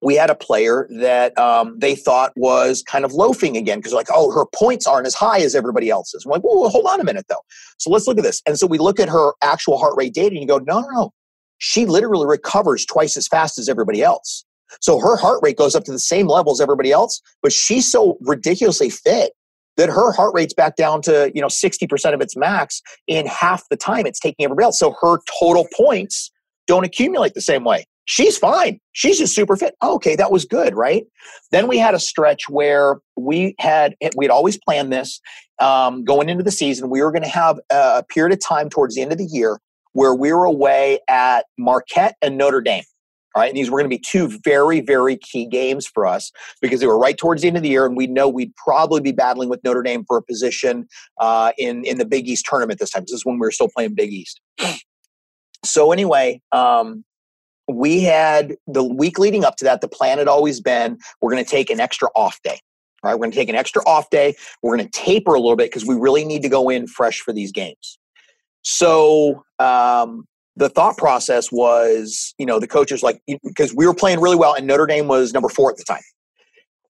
we had a player that um, they thought was kind of loafing again because like, oh, her points aren't as high as everybody else's. I'm like, well, hold on a minute though. So let's look at this. And so we look at her actual heart rate data and you go, no, no, no she literally recovers twice as fast as everybody else. So her heart rate goes up to the same level as everybody else, but she's so ridiculously fit that her heart rate's back down to, you know, 60% of its max in half the time it's taking everybody else. So her total points don't accumulate the same way. She's fine. She's just super fit. Oh, okay, that was good, right? Then we had a stretch where we had we had always planned this um, going into the season. We were going to have a period of time towards the end of the year where we were away at Marquette and Notre Dame. All right, and these were going to be two very, very key games for us because they were right towards the end of the year, and we know we'd probably be battling with Notre Dame for a position uh, in in the Big East tournament this time. This is when we were still playing Big East. So anyway, um, we had the week leading up to that. The plan had always been we're going to take an extra off day. Right, we're going to take an extra off day. We're going to taper a little bit because we really need to go in fresh for these games. So um, the thought process was, you know, the coaches like because we were playing really well, and Notre Dame was number four at the time.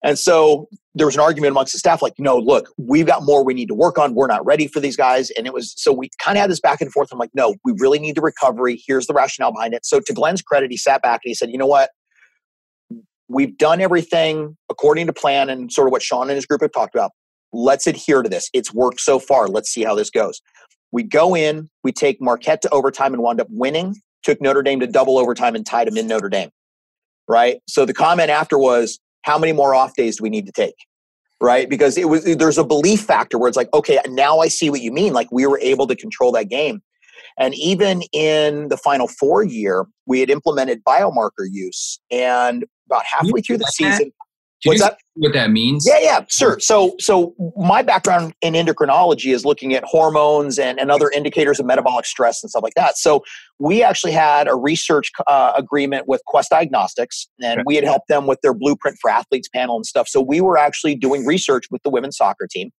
And so there was an argument amongst the staff, like, no, look, we've got more we need to work on. We're not ready for these guys. And it was so we kind of had this back and forth. I'm like, no, we really need the recovery. Here's the rationale behind it. So to Glenn's credit, he sat back and he said, you know what? We've done everything according to plan and sort of what Shawn and his group have talked about. Let's adhere to this. It's worked so far. Let's see how this goes. We go in, we take Marquette to overtime and wound up winning, took Notre Dame to double overtime and tied them in Notre Dame. Right? So the comment after was, how many more off days do we need to take? Right? Because it was there's a belief factor where it's like, okay, now I see what you mean. Like we were able to control that game. And even in the final four year, we had implemented biomarker use. And about halfway through the season, can What's that? what that means? Yeah, yeah, sure. So, so my background in endocrinology is looking at hormones and, and other indicators of metabolic stress and stuff like that. So, we actually had a research uh, agreement with Quest Diagnostics, and okay. we had helped them with their Blueprint for Athletes panel and stuff. So, we were actually doing research with the women's soccer team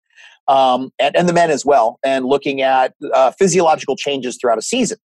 um, and, and the men as well, and looking at uh, physiological changes throughout a season.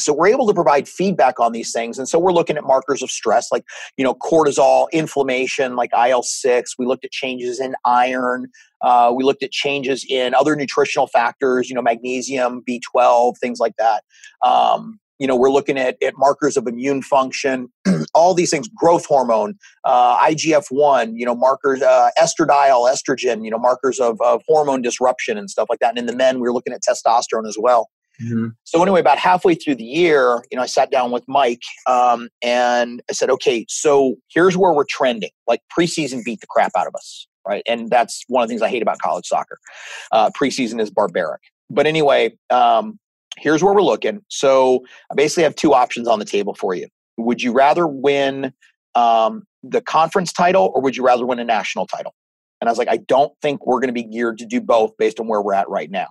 So we're able to provide feedback on these things. And so we're looking at markers of stress like you know cortisol inflammation like il-6 we looked at changes in iron. Uh, we looked at changes in other nutritional factors you know magnesium b12 things like that. Um, you know we're looking at, at markers of immune function. All these things growth hormone uh, igf-1 you know markers uh, estradiol estrogen you know markers of, of hormone disruption and stuff like that. And in the men we are looking at testosterone as well mm-hmm. so anyway about halfway through the year you know i sat down with mike um, and i said okay so here's where we're trending like preseason beat the crap out of us right and that's one of the things i hate about college soccer uh, preseason is barbaric but anyway um, here's where we're looking. So I basically have two options on the table for you. Would you rather win um, the conference title or would you rather win a national title? And I was like, I don't think we're going to be geared to do both based on where we're at right now.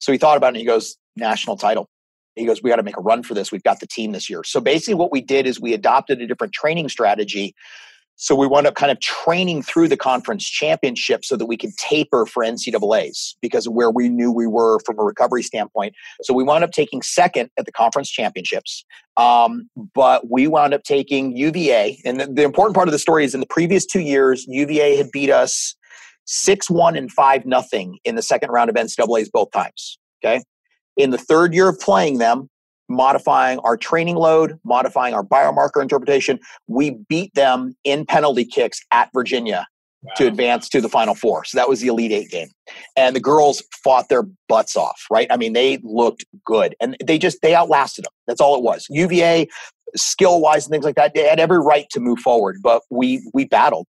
So he thought about it and he goes, national title. He goes, we got to make a run for this. We've got the team this year. So basically, what we did is we adopted a different training strategy so we wound up kind of training through the conference championship so that we could taper for NCAA's because of where we knew we were from a recovery standpoint. So we wound up taking second at the conference championships. Um, but we wound up taking UVA. And the, the important part of the story is in the previous two years, UVA had beat us 6 1 and 5 nothing in the second round of NCAA's both times. Okay. In the third year of playing them, modifying our training load, modifying our biomarker interpretation. We beat them in penalty kicks at Virginia wow. to advance to the Final Four. So that was the Elite Eight game. And the girls fought their butts off, right? I mean, they looked good and they just, they outlasted them. That's all it was. UVA, skill wise and things like that, they had every right to move forward, but we, we battled.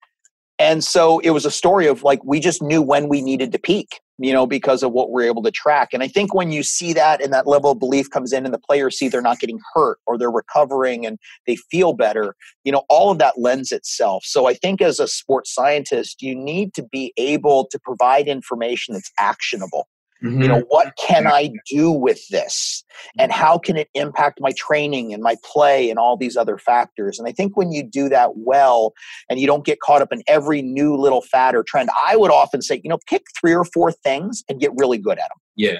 And so it was a story of like, we just knew when we needed to peak you know, because of what we're able to track. And I think when you see that and that level of belief comes in and the players see they're not getting hurt or they're recovering and they feel better, you know, all of that lends itself. So I think as a sports scientist, you need to be able to provide information that's actionable. Mm-hmm. You know, mm-hmm. what can mm-hmm. I do with this? And mm-hmm. how can it impact my training and my play and all these other factors? And I think when you do that well and you don't get caught up in every new little fad or trend, I would often say, you know, pick three or four things and get really good at them. Yeah.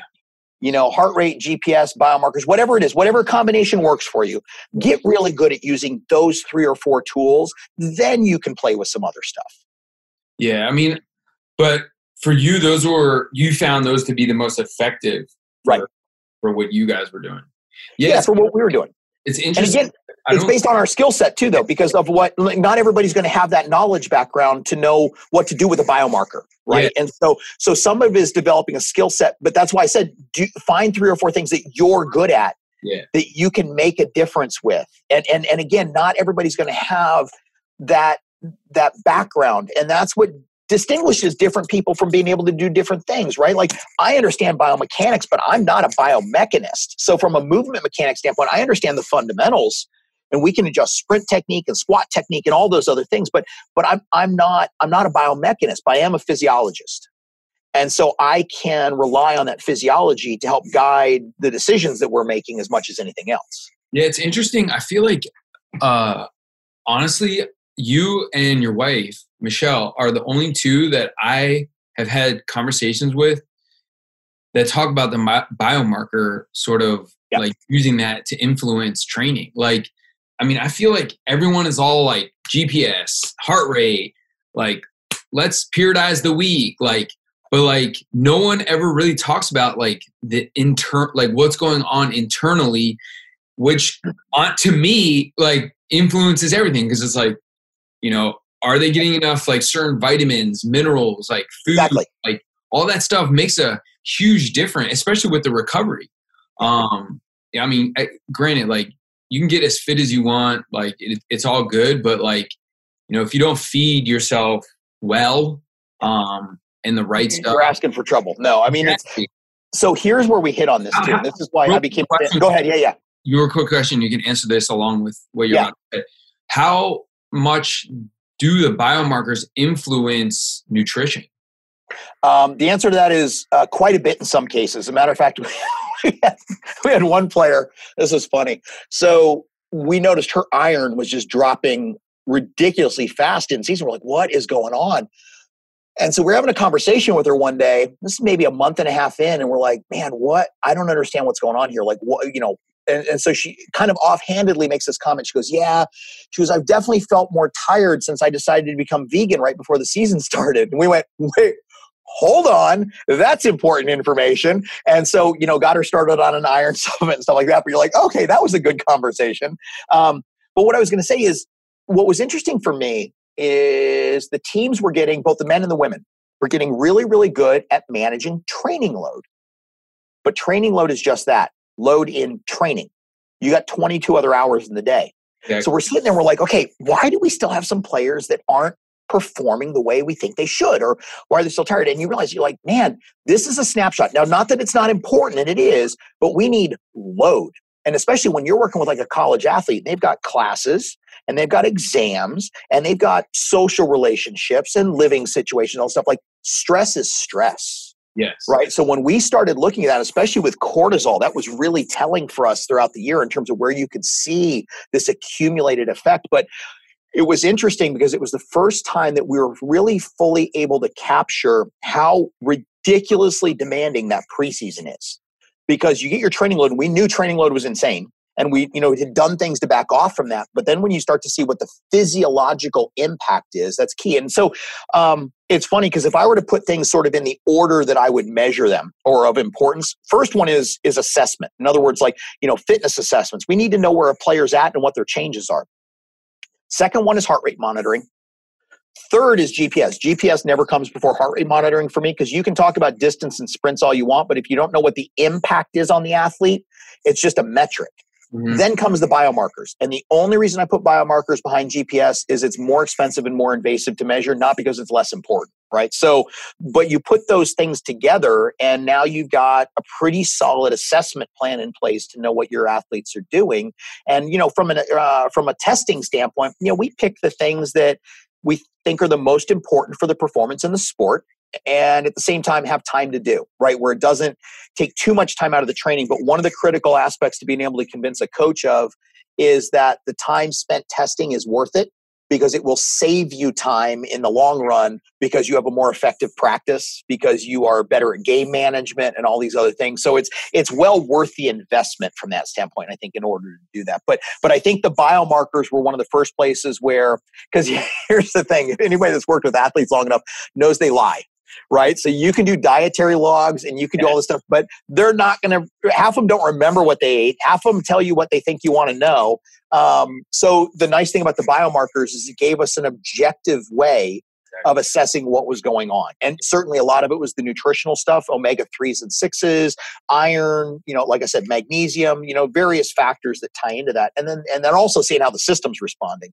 You know, heart rate, GPS, biomarkers, whatever it is, whatever combination works for you, get really good at using those three or four tools. Then you can play with some other stuff. Yeah. I mean, but for you, those were you found those to be the most effective, right, for what you guys were doing. Yes, yeah, for what we were doing. It's interesting. And again, it's based on our skill set too, though, because of what not everybody's going to have that knowledge background to know what to do with a biomarker, right? Yeah. And so, so some of it is developing a skill set, but that's why I said do, find three or four things that you're good at yeah. that you can make a difference with. And and and again, not everybody's going to have that that background, and that's what distinguishes different people from being able to do different things, right? Like I understand biomechanics, but I'm not a biomechanist. So from a movement mechanics standpoint, I understand the fundamentals and we can adjust sprint technique and squat technique and all those other things, but but I'm I'm not I'm not a biomechanist, but I am a physiologist. And so I can rely on that physiology to help guide the decisions that we're making as much as anything else. Yeah, it's interesting. I feel like uh honestly, you and your wife, Michelle, are the only two that I have had conversations with that talk about the biomarker sort of yep. like using that to influence training. Like, I mean, I feel like everyone is all like GPS, heart rate, like, let's periodize the week, like, but like no one ever really talks about like the inter like what's going on internally which uh, to me like influences everything because it's like you know are they getting enough like certain vitamins minerals like food exactly. like all that stuff makes a huge difference especially with the recovery. Um i mean I, granted like you can get as fit as you want like it, it's all good but like you know if you don't feed yourself well um and the right stuff you're asking for trouble. No i mean it's so here's where we hit on this too this is why i became go ahead. Yeah yeah. Your quick question you can answer this along with what you're yeah. how much do the biomarkers influence nutrition? Um, the answer to that is uh, quite a bit in some cases. As a matter of fact, we had, we had one player. This is funny. So we noticed her iron was just dropping ridiculously fast in season. We're like, what is going on? And so we're having a conversation with her one day. This is maybe a month and a half in, and we're like, man, what? I don't understand what's going on here. Like, what? You know, and, and so she kind of offhandedly makes this comment. She goes, Yeah, she goes, I've definitely felt more tired since I decided to become vegan right before the season started. And we went, Wait, hold on, that's important information. And so, you know, got her started on an iron supplement and stuff like that. But you're like, okay, that was a good conversation. Um, but what I was going to say is, what was interesting for me is the teams were getting, both the men and the women, were getting really, really good at managing training load. But training load is just that load in training. You got 22 other hours in the day. Okay. So we're sitting there, we're like, okay, why do we still have some players that aren't performing the way we think they should? Or why are they still tired? And you realize you're like, man, this is a snapshot. Now, not that it's not important, and it is, but we need load. And especially when you're working with like a college athlete, they've got classes and they've got exams and they've got social relationships and living situations all stuff like stress is stress Yes. Right. So when we started looking at that, especially with cortisol, that was really telling for us throughout the year in terms of where you could see this accumulated effect. But it was interesting because it was the first time that we were really fully able to capture how ridiculously demanding that preseason is. Because you get your training load, and we knew training load was insane and we you know had done things to back off from that. But then when you start to see what the physiological impact is that's key. And so um, it's funny because if i were to put things sort of in the order that i would measure them or of importance first one is is assessment. In other words like you know fitness assessments. We need to know where a player's at and what their changes are. Second one is heart rate monitoring. Third is GPS. GPS never comes before heart rate monitoring for me because you can talk about distance and sprints all you want, but if you don't know what the impact is on the athlete, it's just a metric. Mm-hmm. Then comes the biomarkers. And the only reason I put biomarkers behind GPS is it's more expensive and more invasive to measure, not because it's less important, right? So, but you put those things together, and now you've got a pretty solid assessment plan in place to know what your athletes are doing. And, you know, from, an, uh, from a testing standpoint, you know, we pick the things that we think are the most important for the performance in the sport and at the same time have time to do, right? Where it doesn't take too much time out of the training. But one of the critical aspects to being able to convince a coach of is that the time spent testing is worth it because it will save you time in the long run because you have a more effective practice because you are better at game management and all these other things so it's it's well worth the investment from that standpoint i think in order to do that but but i think the biomarkers were one of the first places where because here's the thing anybody that's worked with athletes long enough knows they lie right? So you can do dietary logs and you can do all this stuff, but they're not going to, half of them don't remember what they ate. Half of them tell you what they think you want to know. Um, so the nice thing about the biomarkers is it gave us an objective way of assessing what was going on. And certainly a lot of it was the nutritional stuff, omega 3s and 6s, iron, you know, like I said, magnesium, you know, various factors that tie into that. And then and then also seeing how the system's responding.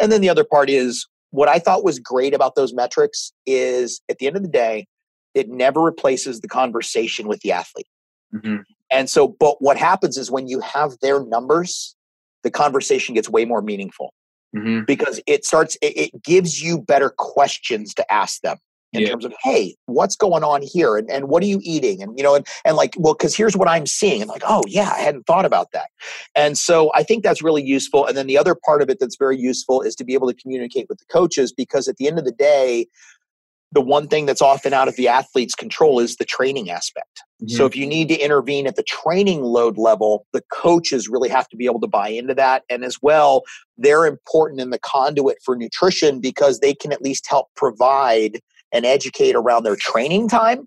And then the other part is what I thought was great about those metrics is at the end of the day, it never replaces the conversation with the athlete. Mm-hmm. And so, but what happens is when you have their numbers, the conversation gets way more meaningful mm-hmm. because it starts, it, it, gives you better questions to ask them in yeah. terms of hey what's going on here and, and what are you eating and you know and, and like well because here's what i'm seeing and like oh yeah i hadn't thought about that and so i think that's really useful and then the other part of it that's very useful is to be able to communicate with the coaches because at the end of the day the one thing that's often out of the athlete's control is the training aspect. Mm-hmm. So if you need to intervene at the training load level, the coaches really have to be able to buy into that. And as well, they're important in the conduit for nutrition because they can at least help provide and educate around their training time.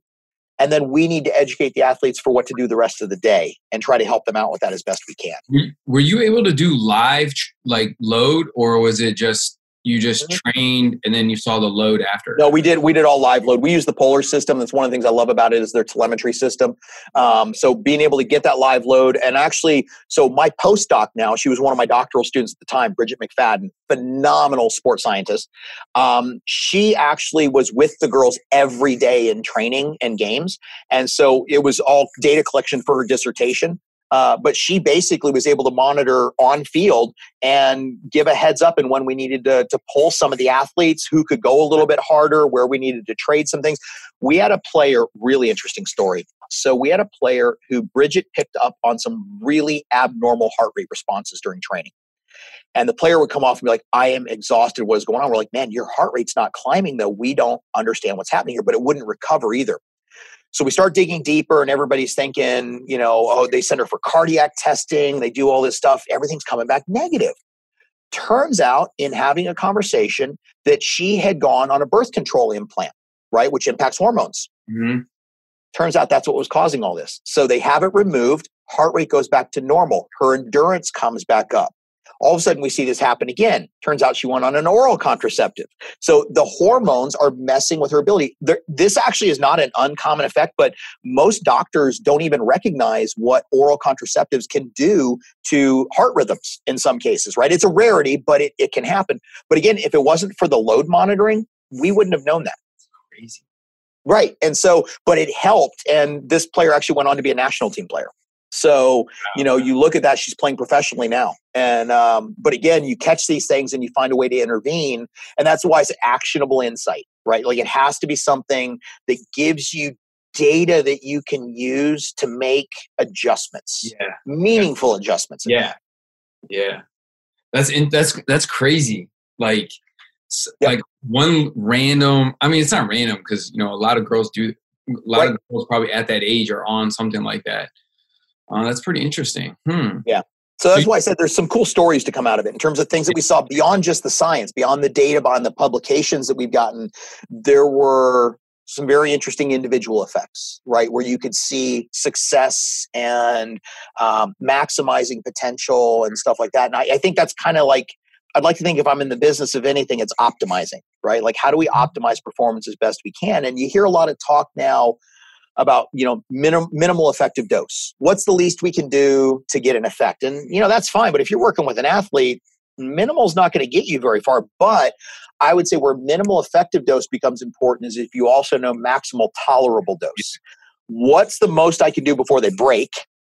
And then we need to educate the athletes for what to do the rest of the day and try to help them out with that as best we can. Were you able to do live like load or was it just you just mm-hmm. trained and then you saw the load after. No we did we did all live load. We use the polar system. That's one of the things i love about it is their telemetry system. Um, so being able to get that live load and actually so my postdoc now she was one of my doctoral students at the time bridget mcfadden phenomenal sports scientist. Um, she actually was with the girls every day in training and games. And so it was all data collection for her dissertation uh, but she basically was able to monitor on field and give a heads up and when we needed to, to pull some of the athletes who could go a little bit harder, where we needed to trade some things. We had a player, really interesting story. So we had a player who Bridget picked up on some really abnormal heart rate responses during training. And the player would come off and be like, I am exhausted. What is going on? We're like, man, your heart rate's not climbing, though. We don't understand what's happening here, but it wouldn't recover either. So we start digging deeper, and everybody's thinking, you know, oh, they send her for cardiac testing, they do all this stuff, everything's coming back negative. Turns out, in having a conversation, that she had gone on a birth control implant, right, which impacts hormones. Mm-hmm. Turns out that's what was causing all this. So they have it removed, heart rate goes back to normal, her endurance comes back up. All of a sudden, we see this happen again. Turns out she went on an oral contraceptive. So the hormones are messing with her ability. There, this actually is not an uncommon effect, but most doctors don't even recognize what oral contraceptives can do to heart rhythms in some cases, right? It's a rarity, but it, it can happen. But again, if it wasn't for the load monitoring, we wouldn't have known that. crazy. Right. And so, but it helped. And this player actually went on to be a national team player. So, you know, you look at that, she's playing professionally now. And, um, but again, you catch these things and you find a way to intervene. And that's why it's actionable insight, right? Like it has to be something that gives you data that you can use to make adjustments, yeah. meaningful adjustments. Yeah. Yeah. That's, in, that's, that's crazy. Like, like one random, I mean, it's not random because, you know, a lot of girls do, a lot right. of girls probably at that age are on something like that Oh, that's pretty interesting. Hmm. Yeah. So that's why I said there's some cool stories to come out of it in terms of things that we saw beyond just the science, beyond the data, beyond the publications that we've gotten. There were some very interesting individual effects, right? Where you could see success and um, maximizing potential and stuff like that. And I, I think that's kind of like, I'd like to think if I'm in the business of anything, it's optimizing, right? Like, how do we mm-hmm. optimize performance as best we can? And you hear a lot of talk now about you know minim- minimal effective dose what's the least we can do to get an effect and you know that's fine but if you're working with an athlete minimal is not going to get you very far but i would say where minimal effective dose becomes important is if you also know maximal tolerable dose what's the most i can do before they break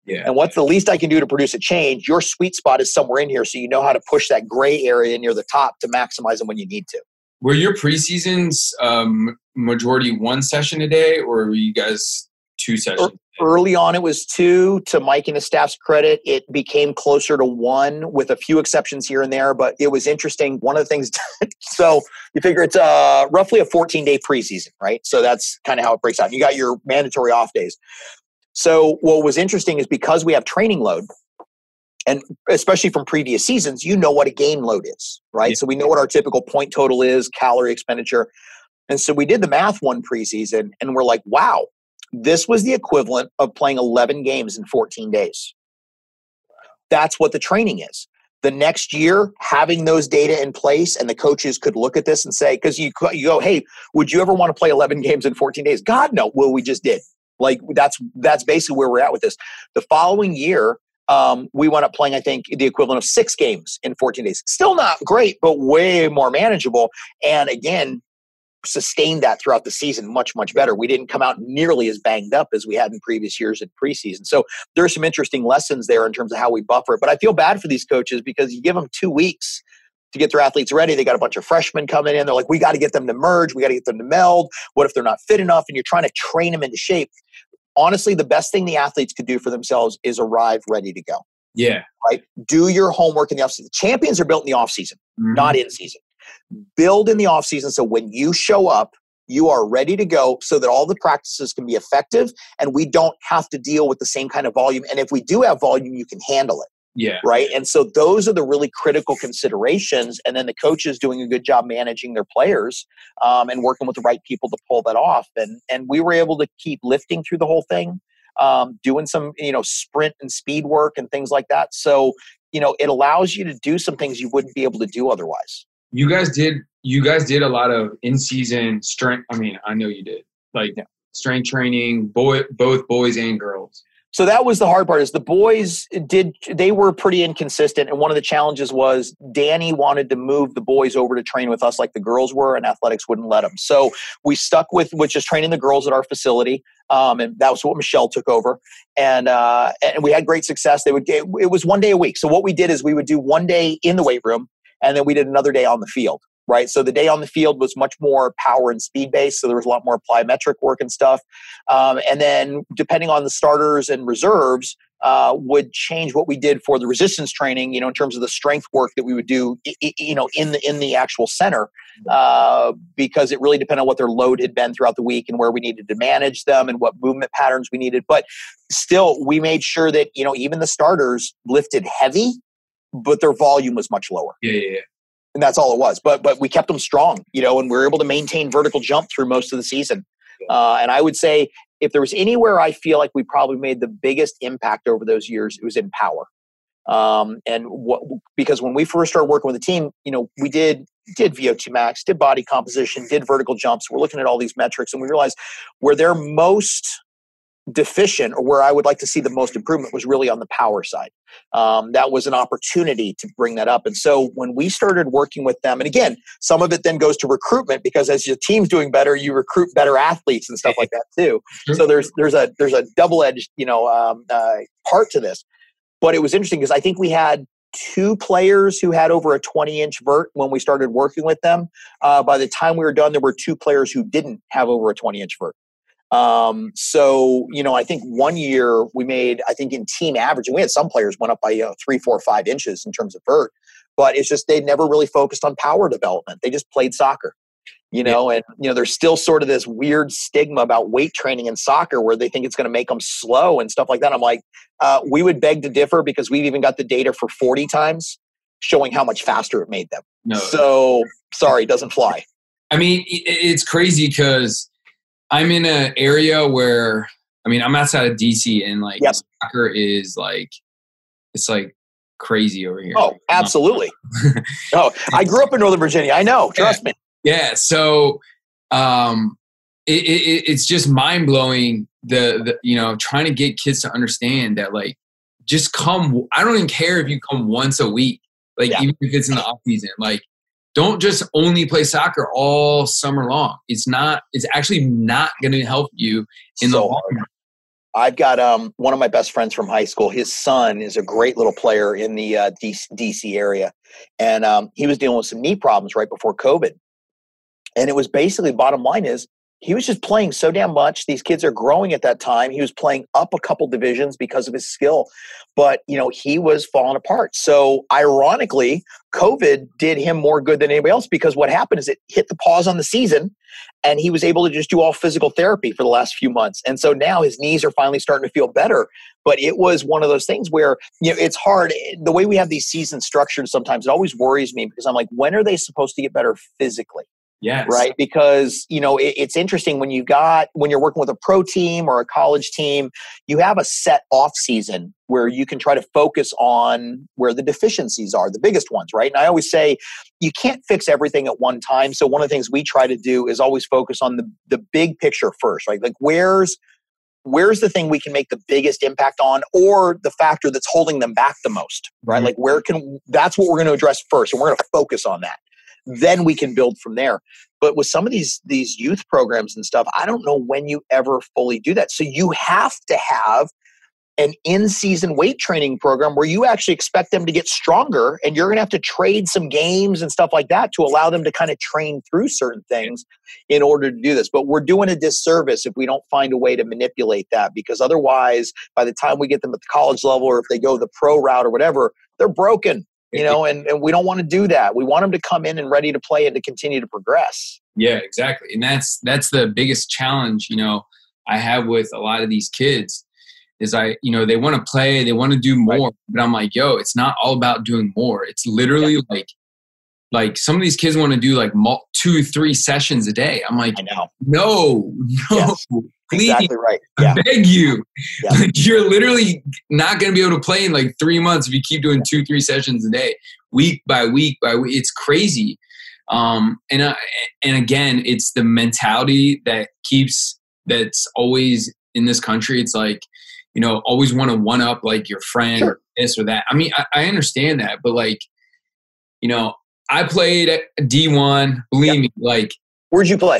yeah. And what's the least I can do to produce a change? Your sweet spot is somewhere in here, so you know how to push that gray area near the top to maximize them when you need to. Were your preseasons um, majority one session a day, or were you guys two sessions? Early on, it was two. To Mike and his staff's credit, it became closer to one, with a few exceptions here and there. But it was interesting. One of the things, so you figure it's uh, roughly a 14 day preseason, right? So that's kind of how it breaks out. You got your mandatory off days. So what was interesting is because we have training load, and especially from previous seasons, you know what a game load is, right? Yeah. So we know what our typical point total is, calorie expenditure. And so we did the math one preseason and we're like, wow, this was the equivalent of playing 11 games in 14 days. That's what the training is. The next year, having those data in place, and the coaches could look at this and say, because you, you go, hey, would you ever want to play 11 games in 14 days? God, no. Well, we just did. Like that's that's basically where we're at with this. The following year, um, we wound up playing, I think, the equivalent of six games in 14 days. Still not great, but way more manageable. And again, sustained that throughout the season much, much better. We didn't come out nearly as banged up as we had in previous years in preseason. So there are some interesting lessons there in terms of how we buffer it. But I feel bad for these coaches because you give them two weeks to get their athletes ready. They got a bunch of freshmen coming in. They're like, we got to get them to merge. We got to get them to meld. What if they're not fit enough? And you're trying to train them into shape honestly, the best thing the athletes could do for themselves is arrive ready to go. Yeah. Right? Do your homework in the offseason. Champions are built in the offseason, mm-hmm. not in season. Build in the offseason so when you show up, you are ready to go so that all the practices can be effective and we don't have to deal with the same kind of volume. And if we do have volume, you can handle it. Yeah. Right. And so those are the really critical considerations. And then the coaches doing a good job managing their players um, and working with the right people to pull that off. And and we were able to keep lifting through the whole thing, um, doing some you know sprint and speed work and things like that. So you know it allows you to do some things you wouldn't be able to do otherwise. You guys did. You guys did a lot of in season strength. I mean, I know you did like yeah. strength training, boy, both boys and girls so that was the hard part is the boys did they were pretty inconsistent and one of the challenges was danny wanted to move the boys over to train with us like the girls were and athletics wouldn't let them so we stuck with which is training the girls at our facility um, and that was what michelle took over. And uh, and we had great success. They would get, it was one day a week. So what we did is we would do one day in the weight room and then we did another day on the field right? So the day on the field was much more power and speed based. So there was a lot more plyometric work and stuff. Um, and then depending on the starters and reserves, uh, would change what we did for the resistance training, you know, in terms of the strength work that we would do, you know, in the in the actual center, uh, because it really depended on what their load had been throughout the week and where we needed to manage them and what movement patterns we needed. But still, we made sure that you know even the starters lifted heavy, but their volume was much lower. Yeah, yeah, yeah. And that's all it was. But but we kept them strong, you know, and we were able to maintain vertical jump through most of the season. Uh, and I would say if there was anywhere I feel like we probably made the biggest impact over those years, it was in power. Um, and what, because when we first started working with the team, you know, we did did VO2 max, did body composition, did vertical jumps. We're looking at all these metrics, and we realized where they're most deficient or where I would like to see the most improvement was really on the power side. Um, that was an opportunity to bring that up. And so when we started working with them, and again, some of it then goes to recruitment because as your team's doing better, you recruit better athletes and stuff like that too. So there's there's a there's a double edged you know um, uh, part to this. But it was interesting because I think we had two players who had over a 20 inch vert when we started working with them. Uh, by the time we were done, there were two players who didn't have over a 20 inch vert. Um, so, you know, I think one year we made, I think in team average, and we had some players went up by you know, three, four, five inches in terms of vert, but it's just they never really focused on power development. They just played soccer, you know, yeah. and, you know, there's still sort of this weird stigma about weight training in soccer where they think it's going to make them slow and stuff like that. I'm like, uh, we would beg to differ because we've even got the data for 40 times showing how much faster it made them. No. So, sorry, doesn't fly. I mean, it's crazy because I'm in an area where I mean I'm outside of DC and like yep. soccer is like it's like crazy over here. Oh, absolutely. oh, I grew up in Northern Virginia. I know. Trust yeah. me. Yeah. So, um, it, it, it's just mind blowing. The, the you know trying to get kids to understand that like just come. I don't even care if you come once a week. Like yeah. even if it's in the off season. Like don't just only play soccer all summer long. It's not. It's actually not going to help you in so the long run. I've got um, one of my best friends from high school. His son is a great little player in the uh, DC, DC, area, and um, he was dealing with some knee problems right before COVID. And it was basically bottom line is he was just playing so damn much. These kids are growing at that time. He was playing up a couple divisions because of his skill, but you know he was falling apart. So ironically, COVID did him more good than anybody else because what happened is it hit the pause on the season, and he was able to just do all physical therapy for the last few months. And so now his knees are finally starting to feel better. But it was one of those things where you know it's hard. The way we have these seasons structured, sometimes it always worries me because I'm like, when are they supposed to get better physically? Yes. Right. Because, you know, it, it's interesting when you got, when you're working with a pro team or a college team, you have a set off season where you can try to focus on where the deficiencies are, the biggest ones, right? And I always say you can't fix everything at one time. So one of the things we try to do is always focus on the, the big picture first, right? Like where's, where's the thing we can make the biggest impact on or the factor that's holding them back the most right mm-hmm. like where can that's what we're going to address first and we're going to focus on that then we can build from there. But with some of these these youth programs and stuff i don't know when you ever fully do that. So you have to have an in-season weight training program where you actually expect them to get stronger and you're going to have to trade some games and stuff like that to allow them to kind of train through certain things in order to do this. But we're doing a disservice if we don't find a way to manipulate that because otherwise by the time we get them at the college level or if they go the pro route or whatever they're broken you know, and, and we don't want to do that. We want them to come in and ready to play and to continue to progress. Yeah, exactly. And that's that's the biggest challenge, you know, I have with a lot of these kids is I, you know, they want to play, they want to do more, right. but I'm like, yo, it's not all about doing more. It's literally yeah. like like some of these kids want to do like two, three sessions a day. I'm like, no, no, yes. Please, exactly right. Yeah. I beg you. Yeah. Like, you're literally not going to be able to play in like three months if you keep doing two, three sessions a day, week by week by week. It's crazy. Um, and uh, and again, it's the mentality that keeps that's always in this country. It's like you know, always want to one up like your friend sure. or this or that. I mean, I, I understand that, but like, you know, I played at D1. Believe yep. me, like. Where'd you play?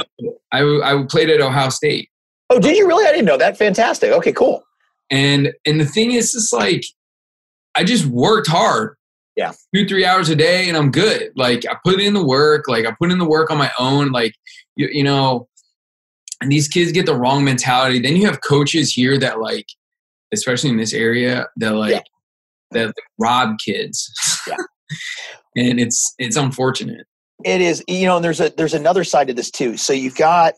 I, I played at Ohio State. Oh, did you really? I didn't know that. Fantastic. Okay, cool. And and the thing is, it's like I just worked hard. Yeah. Two, three hours a day and I'm good. Like I put in the work, like I put in the work on my own. Like you, you know, and these kids get the wrong mentality. Then you have coaches here that like especially in this area, that like yeah. that like, rob kids. Yeah. and it's it's unfortunate. It is, you know, and there's a there's another side to this too. So you've got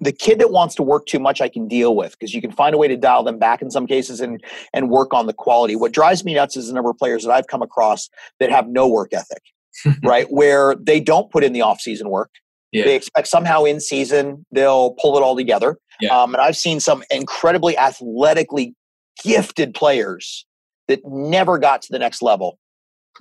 the kid that wants to work too much I can deal with because you can find a way to dial them back in some cases and and work on the quality. What drives me nuts is the number of players that I've come across that have no work ethic, right? Where they don't put in the off season work. Yeah. They expect somehow in season they'll pull it all together. Yeah. Um, and I've seen some incredibly athletically gifted players that never got to the next level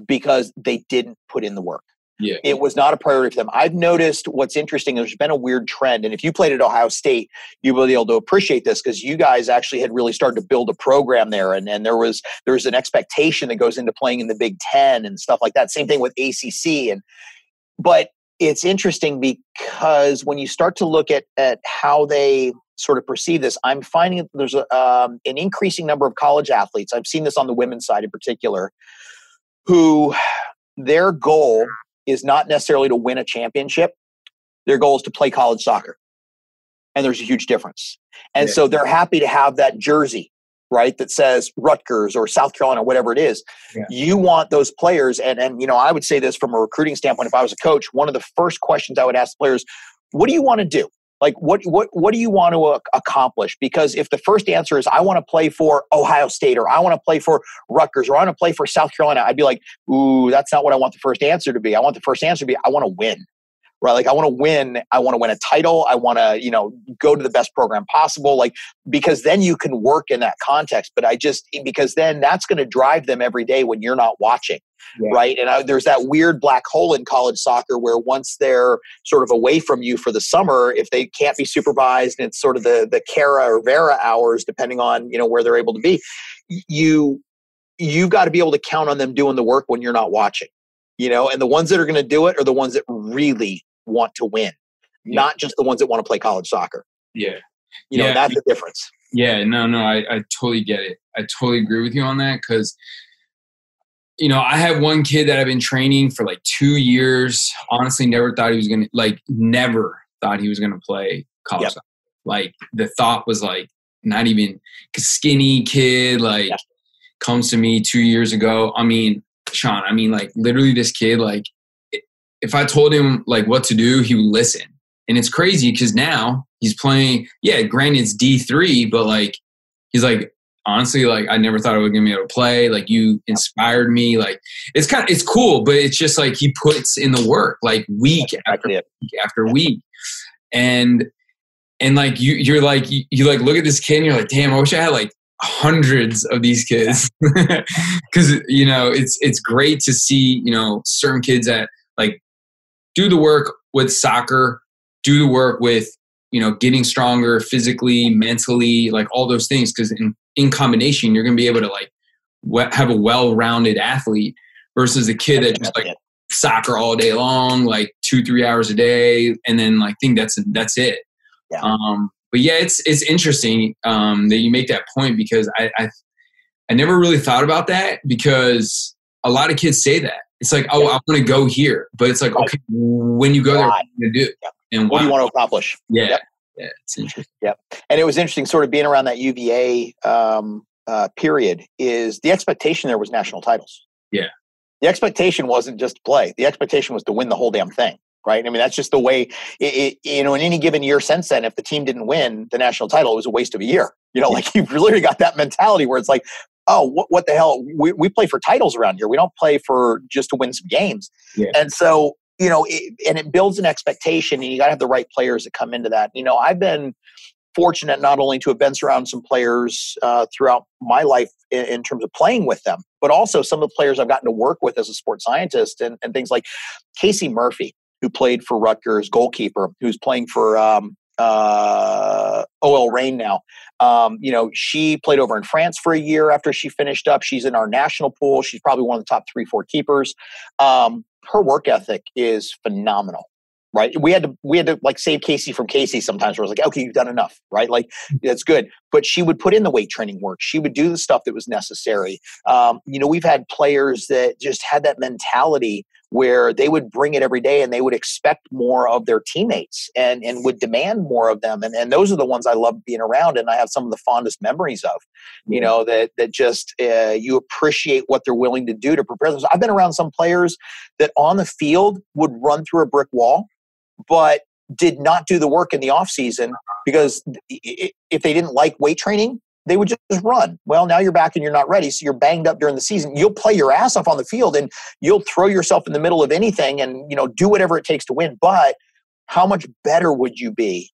because they didn't put in the work. Yeah. It was not a priority for them. I've noticed what's interesting, there's been a weird trend. And if you played at Ohio State, you will be able to appreciate this because you guys actually had really started to build a program there. And, and there was there's an expectation that goes into playing in the Big Ten and stuff like that. Same thing with ACC. And but it's interesting because when you start to look at at how they sort of perceive this, I'm finding that there's a, um, an increasing number of college athletes. I've seen this on the women's side in particular, who their goal is not necessarily to win a championship. Their goal is to play college soccer. And there's a huge difference. And yeah. so they're happy to have that jersey, right, that says Rutgers or South Carolina, whatever it is. Yeah. You want those players. And, and, you know, I would say this from a recruiting standpoint. If I was a coach, one of the first questions I would ask players, what do you want to do? Like what what what do you want to uh, accomplish? Because if the first answer is i want to play for ohio state or i want to play for rutgers or i want to play for south carolina i'd be like ooh that's not what i want the first answer to be. I want the first answer to be i want to win right like i want to win i want to win a title i want to you know go to the best program possible like because then you can work in that context but i just eh, because then that's going to drive them every day when you're not watching yeah. right? And I, there's that weird black hole in college soccer where once they're sort of away from you for the summer, if they can't be supervised, and it's sort of the the Kara or Vera hours, depending on you know where they're able to be, you you've got to be able to count on them doing the work when you're not watching, you know. And the ones that are going to do it are the ones that really want to win, yeah. not just the ones that want to play college soccer. Yeah, you know yeah. that's the difference. Yeah, no, no, I, I totally get it. I totally agree with you on that because you know, I have one kid that I've been training for like two years. Honestly, never thought he was gonna like never thought he was gonna play college. Yep. Like the thought was like not even skinny kid like yep. comes to me two years ago. I mean, Shawn, I mean like literally this kid like if I told him like what to do, he would listen. And it's crazy because now he's playing. Yeah, granted it's D three, but like he's like honestly like i never thought i was gonna be able to play like you inspired me like it's kind of it's cool but it's just like he puts in the work like week after week after week and and like you you're like you, you like look at this kid and you're like damn i wish i had like hundreds of these kids because you know it's it's great to see you know certain kids that like do the work with soccer do the work with you know getting stronger physically mentally like all those things because in in combination, you're going to be able to like have a well-rounded athlete versus a kid that just like soccer all day long, like two three hours a day, and then like think that's that's it. Yeah. Um, but yeah, it's it's interesting um, that you make that point because I, I I never really thought about that because a lot of kids say that it's like oh yeah. I want to go here, but it's like right. okay when you go why? there, what do you want to do? Yep. And what do you want to accomplish? Yeah. Yep. Yeah, it's interesting. Yep. And it was interesting, sort of being around that UVA um, uh, period. Is the expectation there was national titles? Yeah. The expectation wasn't just to play. The expectation was to win the whole damn thing, right? I mean, that's just the way. It, it, you know, in any given year since then, if the team didn't win the national title, it was a waste of a year. You know, like you've literally got that mentality where it's like, oh, what, what the hell? We, we play for titles around here. We don't play for just to win some games. Yeah. And so you know, it, and it builds an expectation, and you got to have the right players that come into that. You know, I've been fortunate not only to have been surrounded some players uh, throughout my life in, in, terms of playing with them, but also some of the players I've gotten to work with as a sports scientist, and, and things like Casey Murphy, who played for Rutgers, goalkeeper, who's playing for um, uh, OL Reign now. Um, you know, she played over in France for a year after she finished up. She's in our national pool. She's probably one of the top three, four keepers. Um, her work ethic is phenomenal right we had to we had to like save casey from casey sometimes where it was like okay you've done enough right like that's good but she would put in the weight training work she would do the stuff that was necessary um, you know we've had players that just had that mentality where they would bring it every day and they would expect more of their teammates and, and would demand more of them. And, and those are the ones I love being around and I have some of the fondest memories of, you know, that, that just uh, you appreciate what they're willing to do to prepare themselves. I've been around some players that on the field would run through a brick wall, but did not do the work in the off season because if they didn't like weight training, they would just run. Well, now you're back and you're not ready, so you're banged up during the season. You'll play your ass off on the field and you'll throw yourself in the middle of anything and you know do whatever it takes to win. But how much better would you be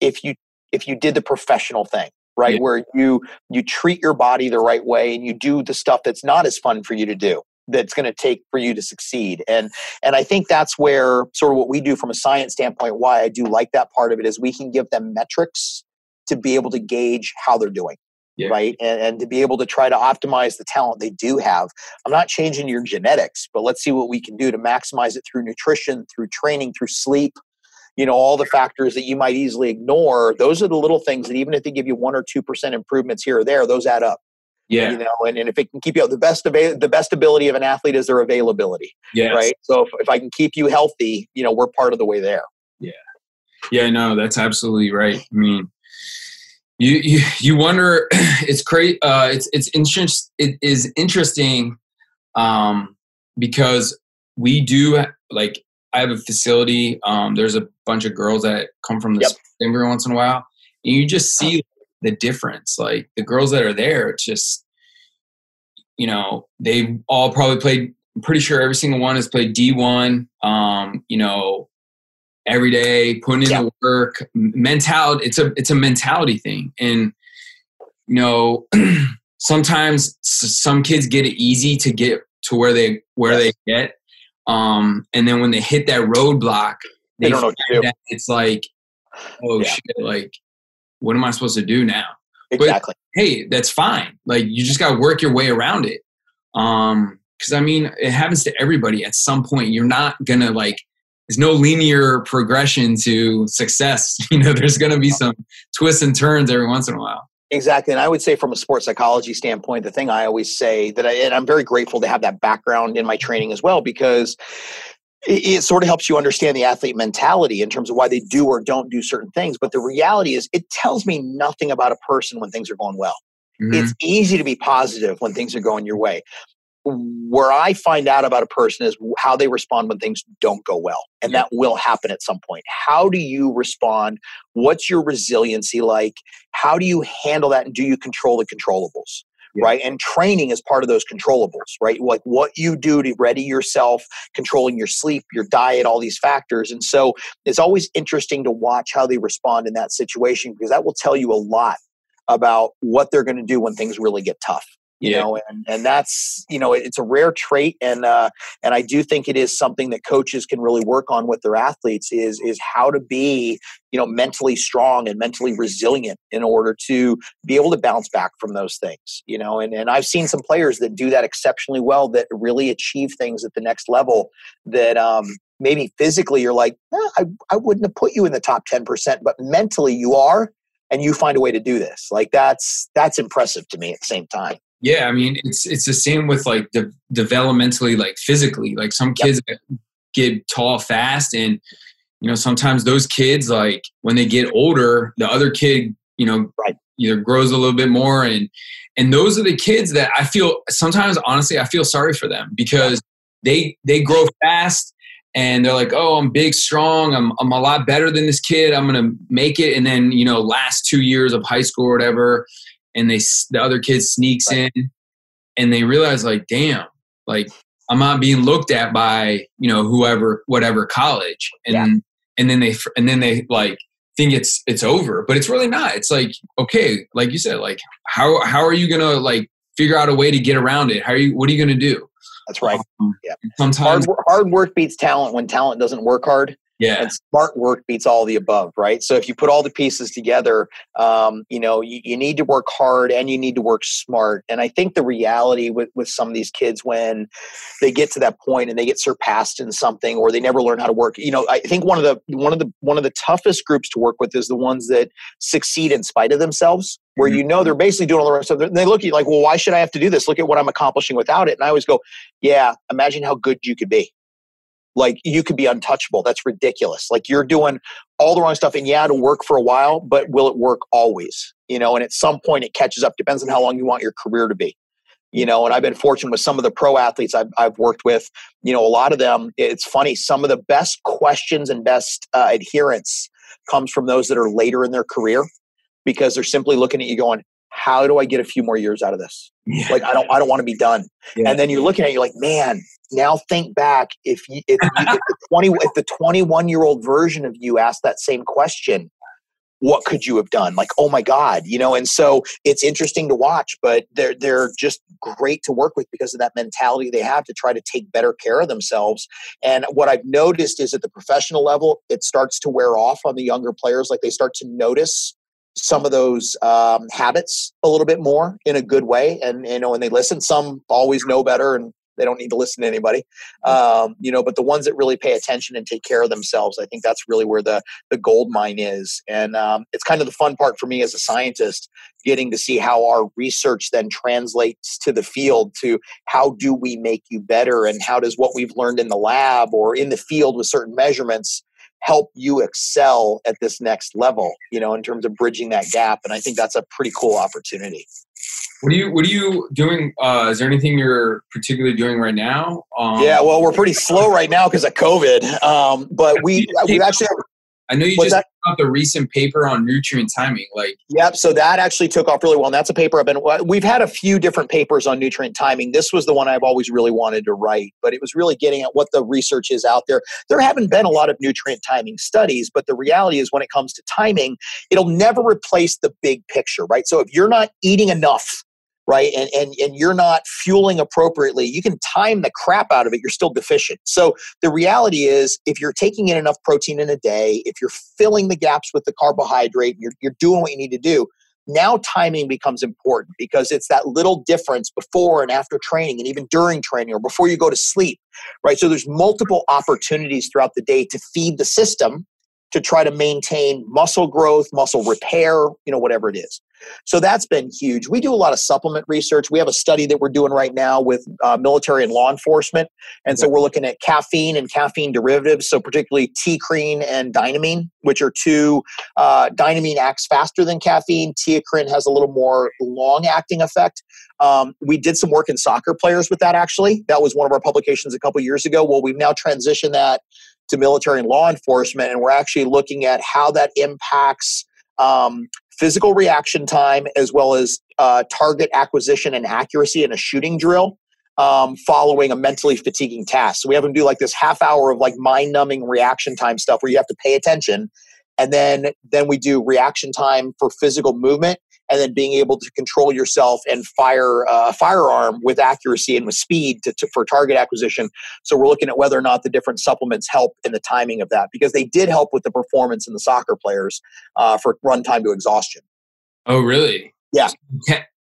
if you if you did the professional thing, right? Yeah. Where you you treat your body the right way and you do the stuff that's not as fun for you to do that's going to take for you to succeed and and i think that's where sort of what we do from a science standpoint why i do like that part of it is we can give them metrics to be able to gauge how they're doing. Yeah. Right. And, and to be able to try to optimize the talent they do have. I'm not changing your genetics, but let's see what we can do to maximize it through nutrition, through training, through sleep, you know all the factors that you might easily ignore those are the little things that even if they give you one or two percent improvements here or there those add up yeah you know and, and if it can keep you the best avail- the best ability of an athlete is their availability yeah right so if, if i can keep you healthy you know we're part of the way there yeah yeah no that's absolutely right i mean you you, you wonder it's great uh, it's it's interest it is interesting um, because we do like I have a facility um, there's a bunch of girls that come from the yep. every once in a while and you just see the difference like the girls that are there it's just you know they've all probably played I'm pretty sure every single one has played D1 um, you know every day, putting in yeah. the work, mentality. It's a it's a mentality thing, and you know, sometimes some kids get it easy to get to where they where yes. they get, um, and then when they hit that roadblock, they, they don't know what to do. It's like, oh yeah. shit! Like, what am I supposed to do now? Exactly. But, hey, that's fine. Like, you just got to work your way around it. Um, because I mean, it happens to everybody at some point. You're not gonna like there's no linear progression to success. You know, there's going to be some twists and turns every once in a while. Exactly. And I would say from a sports psychology standpoint, the thing I always say that I, and I'm very grateful to have that background in my training as well, because it, it, sort of helps you understand the athlete mentality in terms of why they do or don't do certain things. But the reality is it tells me nothing about a person when things are going well. Mm-hmm. It's easy to be positive when things are going your way where I find out about a person is how they respond when things don't go well. And that will happen at some point. How do you respond? What's your resiliency like? How do you handle that? And do you control the controllables? Yeah. Right. And training is part of those controllables, right? Like what you do to ready yourself, controlling your sleep, your diet, all these factors. And so it's always interesting to watch how they respond in that situation because that will tell you a lot about what they're going to do when things really get tough you yeah. know and and that's you know it's a rare trait and uh and i do think it is something that coaches can really work on with their athletes is is how to be you know mentally strong and mentally resilient in order to be able to bounce back from those things you know and and i've seen some players that do that exceptionally well that really achieve things at the next level that um maybe physically you're like eh, I, I wouldn't have put you in the top 10% but mentally you are and you find a way to do this like that's that's impressive to me at the same time yeah, I mean it's it's the same with like de- developmentally, like physically. Like some kids yep. get tall fast, and you know sometimes those kids like when they get older, the other kid you know right. either grows a little bit more, and and those are the kids that I feel sometimes honestly I feel sorry for them because they they grow fast and they're like, oh, I'm big, strong, I'm I'm a lot better than this kid, I'm gonna make it, and then you know last two years of high school or whatever and they the other kid sneaks in and they realize like damn like i'm not being looked at by you know whoever whatever college. And yeah. and then they and then they like think it's it's over. But it's really not. It's like okay like you said like how how are you gonna like figure out a way to get around it? How are you what are you gonna do? That's right. Um, yeah. sometimes hard, hard work beats talent when talent doesn't work hard yeah. And smart work beats all the above, right? So if you put all the pieces together, um, you know, you, you, need to work hard and you need to work smart. And I think the reality with, with some of these kids when they get to that point and they get surpassed in something or they never learn how to work, you know, I think one of the one of the one of the toughest groups to work with is the ones that succeed in spite of themselves where mm-hmm. you know they're basically doing all the right stuff. They look at you like, well, why should I have to do this? Look at what I'm accomplishing without it. And I always go, yeah, imagine how good you could be like you could be untouchable. That's ridiculous. Like you're doing all the wrong stuff and yeah, it'll work for a while, but will it work always? You know, and at some point it catches up, depends on how long you want your career to be. You know, and I've been fortunate with some of the pro athletes I've, I've worked with. You know, a lot of them, it's funny, some of the best questions and best uh, adherence comes from those that are later in their career because they're simply looking at you going, how do I get a few more years out of this? Yeah. Like I don't I don't want to be done. Yeah. And then you're looking at it, you're like, man, now think back if you if, you, if the 20 if the 21 year old version of you asked that same question, what could you have done? Like, oh my God, you know, and so it's interesting to watch, but they're they're just great to work with because of that mentality they have to try to take better care of themselves. And what I've noticed is at the professional level, it starts to wear off on the younger players. Like they start to notice some of those um, habits a little bit more in a good way and you know when they listen some always know better and they don't need to listen to anybody. Um, you know but the ones that really pay attention and take care of themselves i think that's really where the the gold mine is. And um, it's kind of the fun part for me as a scientist getting to see how our research then translates to the field to how do we make you better and how does what we've learned in the lab or in the field with certain measurements help you excel at this next level you know in terms of bridging that gap. And i think that's a pretty cool opportunity what are you what are you doing uh, is there anything you're particularly doing right now um, yeah well we're pretty slow right now because of covid um, but we we actually I know you just got the recent paper on nutrient timing. Like, yep. So that actually took off really well, and that's a paper I've been. We've had a few different papers on nutrient timing. This was the one I've always really wanted to write, but it was really getting at what the research is out there. There haven't been a lot of nutrient timing studies, but the reality is, when it comes to timing, it'll never replace the big picture, right? So if you're not eating enough right? And, and and you're not fueling appropriately. You can time the crap out of it you're still deficient. So the reality is if you're taking in enough protein in a day if you're filling the gaps with the carbohydrate you're, you're doing what you need to do now timing becomes important because it's that little difference before and after training and even during training or before you go to sleep right? So there's multiple opportunities throughout the day to feed the system to try to maintain muscle growth, muscle repair, you know, whatever it is. So that's been huge. We do a lot of supplement research. We have a study that we're doing right now with uh, military and law enforcement. And so we're looking at caffeine and caffeine derivatives, so particularly Teacrine and dynamine, which are two. Uh, dynamine acts faster than caffeine. Teacrine has a little more long-acting effect. Um, we did some work in soccer players with that actually. That was one of our publications a couple years ago. Well, we've now transitioned that to military and law enforcement, and we're actually looking at how that impacts um, physical reaction time as well as uh, target acquisition and accuracy in a shooting drill. Um, following a mentally fatiguing task. So we have them do like this half hour of like mind numbing reaction time stuff where you have to pay attention. And then, then we do reaction time for physical movement and then being able to control yourself and fire uh, a firearm with accuracy and with speed to, to, for target acquisition. So we're looking at whether or not the different supplements help in the timing of that because they did help with the performance in the soccer players uh, for run time to exhaustion. Oh, really? Yeah.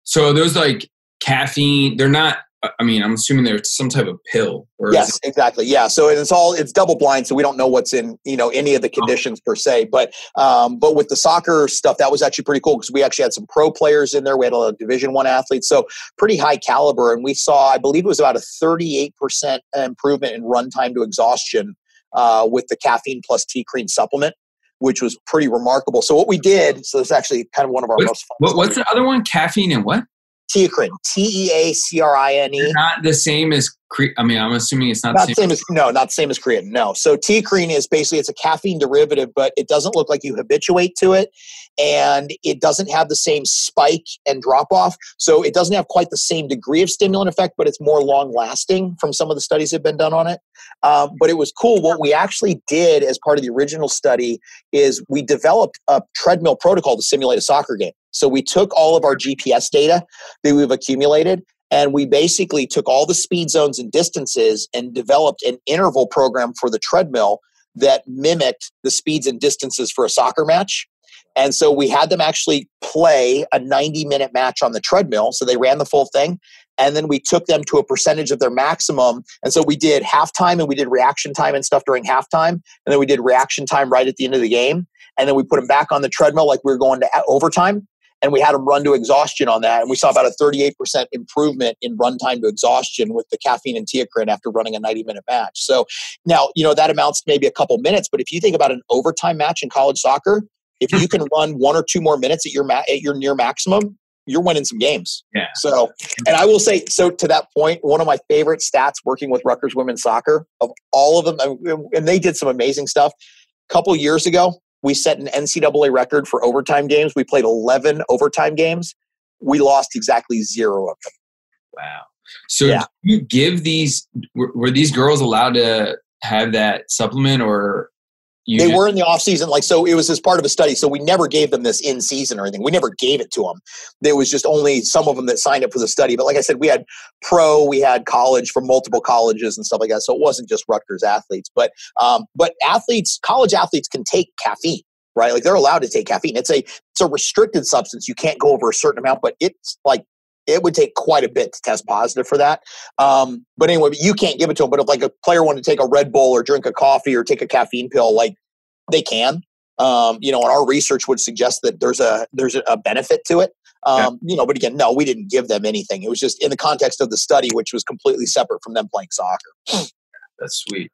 So those like caffeine, they're not I mean, I'm assuming there's some type of pill. yes, exactly. Yeah. So it's all it's double blind, so we don't know what's in you know any of the conditions per se. But um, but with the soccer stuff, that was actually pretty cool because we actually had some pro players in there. We had a lot of Division One athletes, so pretty high caliber, and we saw I believe it was about a 38 percent improvement in run time to exhaustion uh, with the caffeine plus Teacrine supplement which was pretty remarkable. So what we did, so it's actually kind of one of our most fun. what's the other one? Caffeine and what? Teacrine, T E A C R I N E. Not the same as cre- I mean, I'm assuming it's not, not the same, same as no, not the same as creatine. No. So Teacrine is basically it's a caffeine derivative, but it doesn't look like you habituate to it, and it doesn't have the same spike and drop off. So it doesn't have quite the same degree of stimulant effect, but it's more long lasting from some of the studies that have been done on it. Um, but it was cool. What we actually did as part of the original study is we developed a treadmill protocol to simulate a soccer game. So we took all of our GPS data that we've accumulated and we basically took all the speed zones and distances and developed an interval program for the treadmill that mimicked the speeds and distances for a soccer match. And so we had them actually play a 90 minute match on the treadmill. So they ran the full thing. And then we took them to a percentage of their maximum. And so we did halftime and we did reaction time and stuff during halftime. And then we did reaction time right at the end of the game. And then we put them back on the treadmill like we were going to overtime and we had them run to exhaustion on that, and we saw about a 38% improvement in run time to exhaustion with the caffeine and Teacrine after running a 90 minute match. So now you know that amounts to maybe a couple minutes, but if you think about an overtime match in college soccer, if you can run one or two more minutes at your ma- at your near maximum, you're winning some games. Yeah. So, and I will say, so to that point, one of my favorite stats working with Rutgers women's soccer of all of them, and they did some amazing stuff. A couple years ago, we set an NCAA record for overtime games. We played 11 overtime games. We lost exactly zero of them. Wow. So, yeah. you give these, were, were these girls allowed to have that supplement or you they were in the off season, like so. It was as part of a study, so we never gave them this in season or anything. We never gave it to them. There was just only some of them that signed up for the study. But like I said, we had pro, we had college from multiple colleges and stuff like that. So it wasn't just Rutgers athletes, but um, but athletes, college athletes can take caffeine, right? Like they're allowed to take caffeine. It's a it's a restricted substance. You can't go over a certain amount, but it's like it would take quite a bit to test positive for that. Um, but anyway, you can't give it to them. But if like a player wanted to take a Red Bull or drink a coffee or take a caffeine pill, like they can. Um, you know, and our research would suggest that there's a there's a benefit to it. Um, yeah. You know, but again, no, we didn't give them anything. It was just in the context of the study, which was completely separate from them playing soccer. That's sweet.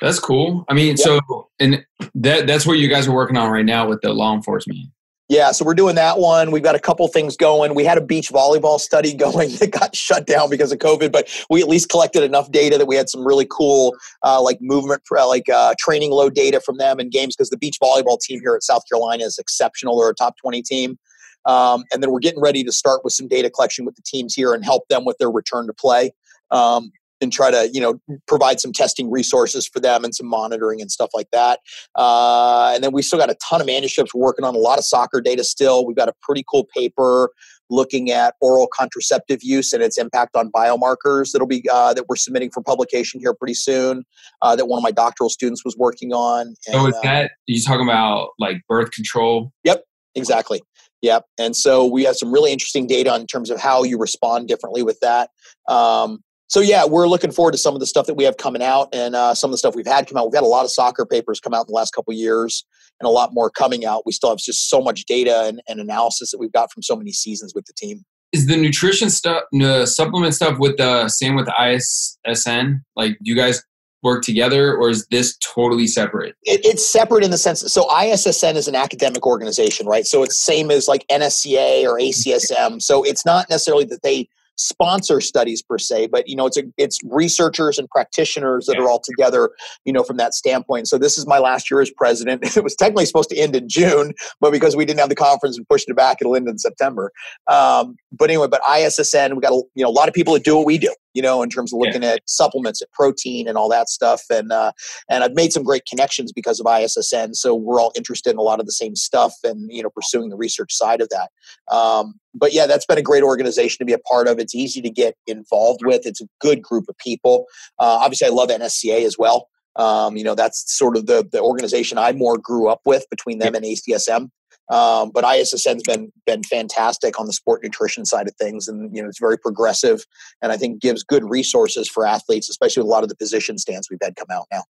That's cool. I mean, so and that that's what you guys are working on right now with the law enforcement. Yeah, so we're doing that one. We've got a couple things going. We had a beach volleyball study going that got shut down because of COVID, but we at least collected enough data that we had some really cool, uh, like movement, uh, like uh, training load data from them and games because the beach volleyball team here at South Carolina is exceptional. They're a top 20 team. Um, and then we're getting ready to start with some data collection with the teams here and help them with their return to play. Um, and try to you know provide some testing resources for them and some monitoring and stuff like that. Uh, and then we still got a ton of manuscripts. We're working on a lot of soccer data still. We've got a pretty cool paper looking at oral contraceptive use and its impact on biomarkers that'll be uh, that we're submitting for publication here pretty soon uh, that one of my doctoral students was working on. And, so is uh, that you talking about like birth control? Yep exactly. Yep. And so we have some really interesting data in terms of how you respond differently with that. Um, so yeah, we're looking forward to some of the stuff that we have coming out and uh, some of the stuff we've had come out. We've had a lot of soccer papers come out in the last couple years and a lot more coming out. We still have just so much data and, and analysis that we've got from so many seasons with the team. Is the nutrition stuff, the supplement stuff with the same with the ISSN? Like, do you guys work together or is this totally separate? It, it's separate in the sense so ISSN is an academic organization, right? So it's same as like NSCA or ACSM. So it's not necessarily that they sponsor studies per se, but you know, it's a, it's researchers and practitioners that yeah. are all together, you know, from that standpoint. So this is my last year as president. It was technically supposed to end in June, but because we didn't have the conference and pushed it back, it'll end in September. Um, but anyway, but ISSN, we got a, you know a lot of people that do what we do you know, in terms of looking yeah. at supplements, at protein, and all that stuff. And uh, and I've made some great connections because of ISSN. So we're all interested in a lot of the same stuff, and you know, pursuing the research side of that. Um, but yeah, that's been a great organization to be a part of. It's easy to get involved with. It's a good group of people. Uh, obviously, I love NSCA as well. Um, you know, that's sort of the the organization I more grew up with between them and ACSM. Um, but ISSN's been been fantastic on the sport nutrition side of things, and you know it's very progressive, and I think gives good resources for athletes, especially with a lot of the position stands we've had come out now.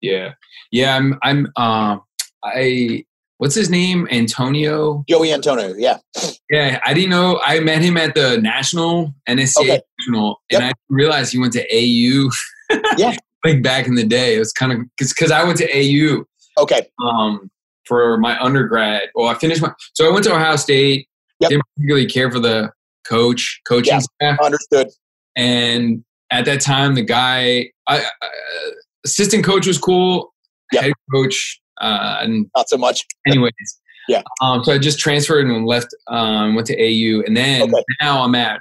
Yeah, yeah, I'm I'm um I what's his name Antonio Joey Antonio, yeah, yeah. I didn't know I met him at the national NSCA okay. national, and yep. I realized he went to AU. yeah, like back in the day, it was kind of because I went to AU. Okay. Um, for my undergrad. Well, I finished my so I went to Ohio State. Yep. Didn't particularly care for the coach coaching yeah, staff. Understood. And at that time, the guy, I, uh, assistant coach was cool. Yep. Head coach, uh, and not so much. Anyways, yeah. Um, so I just transferred and left. Um, went to AU, and then okay. now I'm at.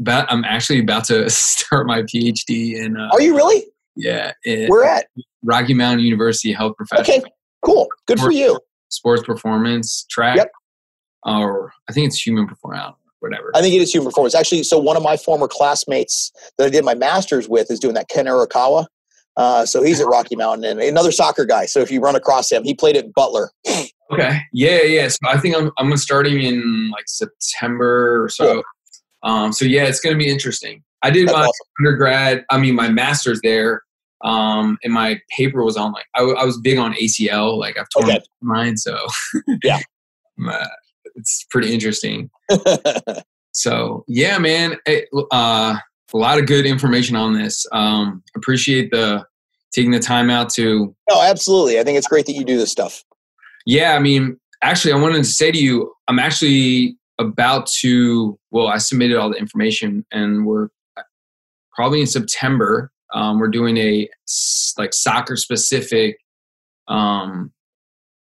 About, I'm actually about to start my PhD in. Uh, Are you really? Yeah. We're at Rocky Mountain University Health Professional. Okay. Cool. Good for you. Sports performance track. Yep. Or I think it's human performance. Whatever. I think it is human performance. Actually, so one of my former classmates that I did my master's with is doing that Ken Arakawa. Uh, so he's at Rocky Mountain and another soccer guy. So if you run across him, he played at Butler. Okay. Yeah, yeah. So I think I'm I'm starting in like September or so. Cool. Um, so yeah, it's going to be interesting. I did That's my awesome. undergrad. I mean, my master's there um, and my paper was on like I, I was big on ACL, like I've torn okay. mine, so yeah. it's pretty interesting. so yeah, man, it, uh, a lot of good information on this. Um, appreciate the taking the time out to. No, absolutely. I think it's great that you do this stuff. Yeah, I mean, actually, I wanted to say to you, I'm actually about to. Well, I submitted all the information, and we're probably in September. Um, we're doing a like soccer specific um,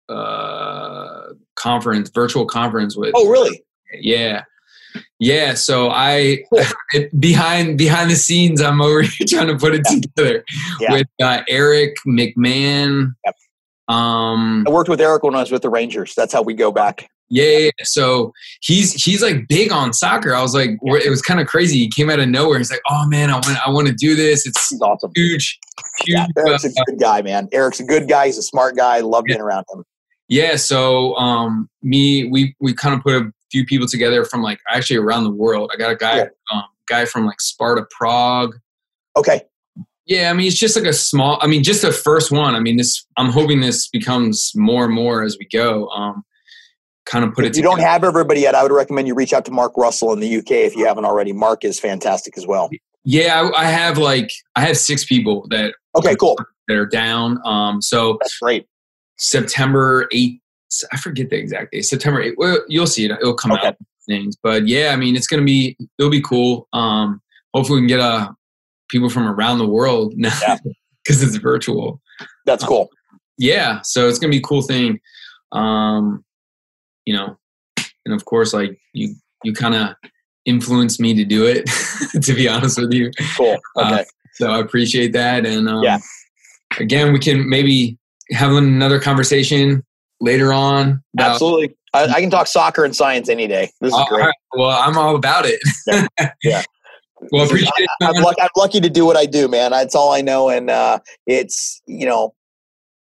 uh, conference, virtual conference with. Oh, really? Yeah, yeah. So I behind behind the scenes, I'm over here trying to put it yeah. together yeah. with uh, Eric McMahon. Yep. Um, I worked with Eric when I was with the Rangers. That's how we go back. Yeah, yeah, so he's he's like big on soccer. I was like, it was kind of crazy. He came out of nowhere. He's like, "Oh man, I want I want to do this. It's he's awesome, huge, huge." Yeah, Eric's uh, a good guy, man. Eric's a good guy. He's a smart guy. I love being around him. Yeah, so um, me, we we kind of put a few people together from like actually around the world. I got a guy, yeah. um, guy from like Sparta Prague. Okay. Yeah, I mean it's just like a small. I mean, just the first one. I mean, this. I'm hoping this becomes more and more as we go. Um, kind of put if it. you together. don't have everybody yet, I would recommend you reach out to Mark Russell in the UK if you haven't already. Mark is fantastic as well. Yeah, I, I have like I have six people that. Okay, cool. That are down. Um, so that's great. September eighth. I forget the exact date. September 8th. Well, you'll see it. It'll come okay. out things. But yeah, I mean, it's gonna be. It'll be cool. Um, hopefully, we can get uh people from around the world now because yeah. it's virtual. That's cool. Um, yeah, so it's gonna be a cool thing. Um, you know, and of course, like you, you kind of influenced me to do it. to be honest with you, cool. Uh, okay. Uh, so I appreciate that, and um, yeah, again, we can maybe have another conversation later on. About, Absolutely. I, I, can talk soccer and science any day. This is great. Right. Well, I'm all about it. yeah. yeah. Well, appreciate I, I'm, lucky, I'm, lucky, to do what I do, man. That's all I know, and uh, it's you know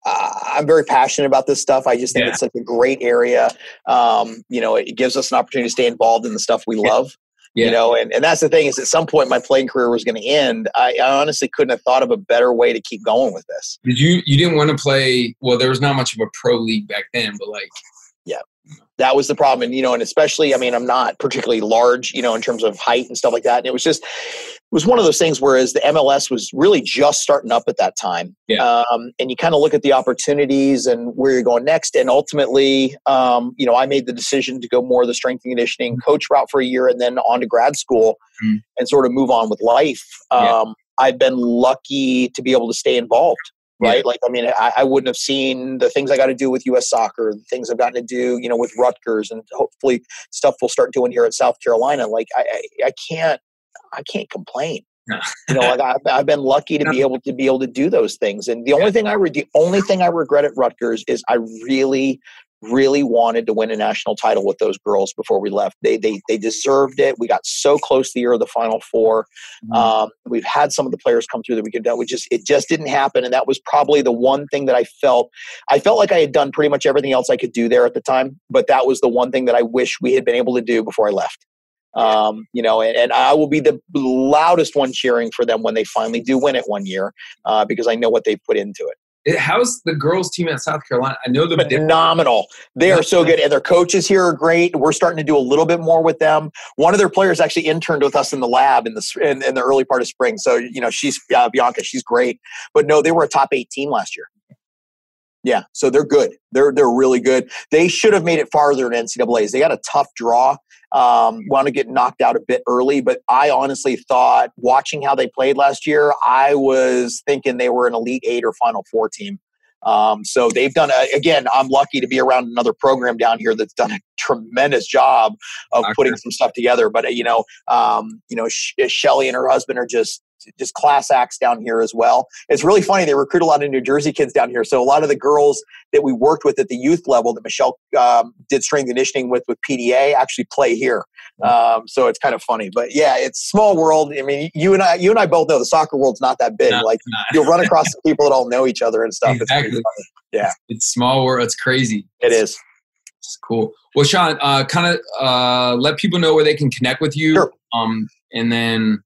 uh, I'm very passionate about this stuff. I just think yeah. it's such a great area. Um, you know, it gives us an opportunity to stay involved in the stuff we love. Yeah. You know, and, and that's the thing is at some point my playing career was going to end. I, I, honestly couldn't have thought of a better way to keep going with this. Did you, you didn't want to play, well, there was not much of a pro league back then, but like, that was the problem. And, you know, and especially, I mean, I'm not particularly large, you know, in terms of height and stuff like that. And it was just, it was one of those things whereas the MLS was really just starting up at that time. Yeah. Um, and you kind of look at the opportunities and where you're going next. And ultimately, um, you know, I made the decision to go more the strength and conditioning mm-hmm. coach route for a year and then on to grad school mm-hmm. and sort of move on with life. Um, yeah. I've been lucky to be able to stay involved right? Yeah. Like, I mean, I, I, wouldn't have seen the things I got to do with U.S. Soccer, the things I've gotten to do, you know, with Rutgers, and hopefully stuff we'll start doing here at South Carolina. Like, I, I, I can't, I can't complain. you know, like I've, I've, been lucky to be able to be able to do those things. And the only thing I re- the only thing I regret at Rutgers is I really, really wanted to win a national title with those girls before we left. They they they deserved it. We got so close the year of the Final 4 mm-hmm. um, we've had some of the players come through that we could do. We just it just didn't happen, and that was probably the one thing that I felt. I felt like I had done pretty much everything else I could do there at the time, but that was the one thing that I wish we had been able to do before I left. Um, you know, and, and, I will be the loudest one cheering for them when they finally do win it one year uh, because I know what they've put into it. How's the girls team at South Carolina? I know they're phenomenal. They are so good, and their coaches here are great. We're starting to do a little bit more with them. One of their players actually interned with us in the lab in the in, in the early part of spring. So you know, she's uh, Bianca. She's great. But no, they were a top eight team last year. Yeah, so they're good. They're they're really good. They should have made it farther in NCAA's. They got a tough draw um, want to get knocked out a bit early. But I honestly thought, watching how they played last year, I was thinking they were an Elite Eight or Final Four team. Um, so they've done a, again. I'm lucky to be around another program down here that's done a tremendous job of putting some stuff together. But you know, um, you know, Shelley and her husband are just just class acts down here as well. It's really funny. They recruit a lot of New Jersey kids down here. So a lot of the girls that we worked with at the youth level that Michelle um, did strength conditioning with with PDA actually play here. Um, so it's kind of funny, but yeah, it's small world. I mean, you and I, you and I both know the soccer world's not that big. No, like you'll run across people that all know each other and stuff. Exactly. It's yeah, it's, it's small world. It's crazy. It is. It's cool. Well, Shawn, uh, kind of uh, let people know where they can connect with you. Sure. Um, and then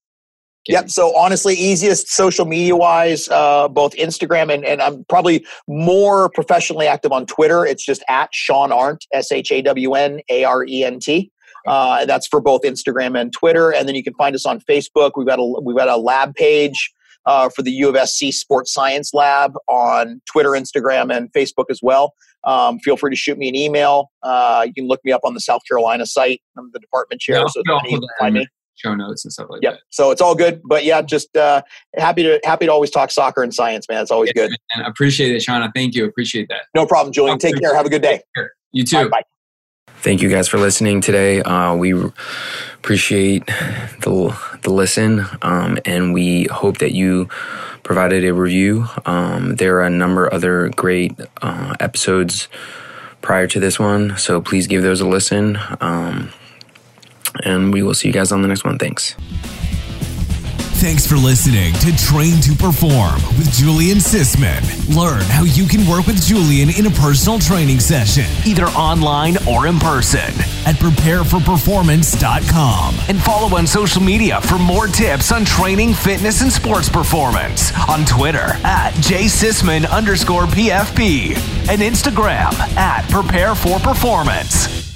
Yep. So honestly, easiest social media wise, uh, both Instagram and, and I'm probably more professionally active on Twitter. It's just at Shawn Arent, S H A W N A R E N T. Uh, that's for both Instagram and Twitter. And then you can find us on Facebook. We've got a we've got a lab page uh, for the U of SC Sports Science Lab on Twitter, Instagram, and Facebook as well. Um, feel free to shoot me an email. Uh, you can look me up on the South Carolina site. I'm the department chair, Yeah, so can find me. Show notes and stuff like Yep. that. So it's all good. But yeah, just uh, happy to happy to always talk soccer and science, man. It's always good. And appreciate it, Shauna. Thank you. Appreciate that. No problem, Julian. Take care. Have a good day. You too. All right, bye. Thank you guys for listening today. Uh, we appreciate the the listen, um, and we hope that you provided a review. Um, there are a number of other great uh, episodes prior to this one, so please give those a listen. Um, and we will see you guys on the next one. Thanks. Thanks for listening to Train to Perform with Julian Sisman. Learn how you can work with Julian in a personal training session, either online or in person, at prepareforperformance.com. And follow on social media for more tips on training, fitness, and sports performance. On Twitter at jsisman underscore PFP and Instagram at Prepare for Performance.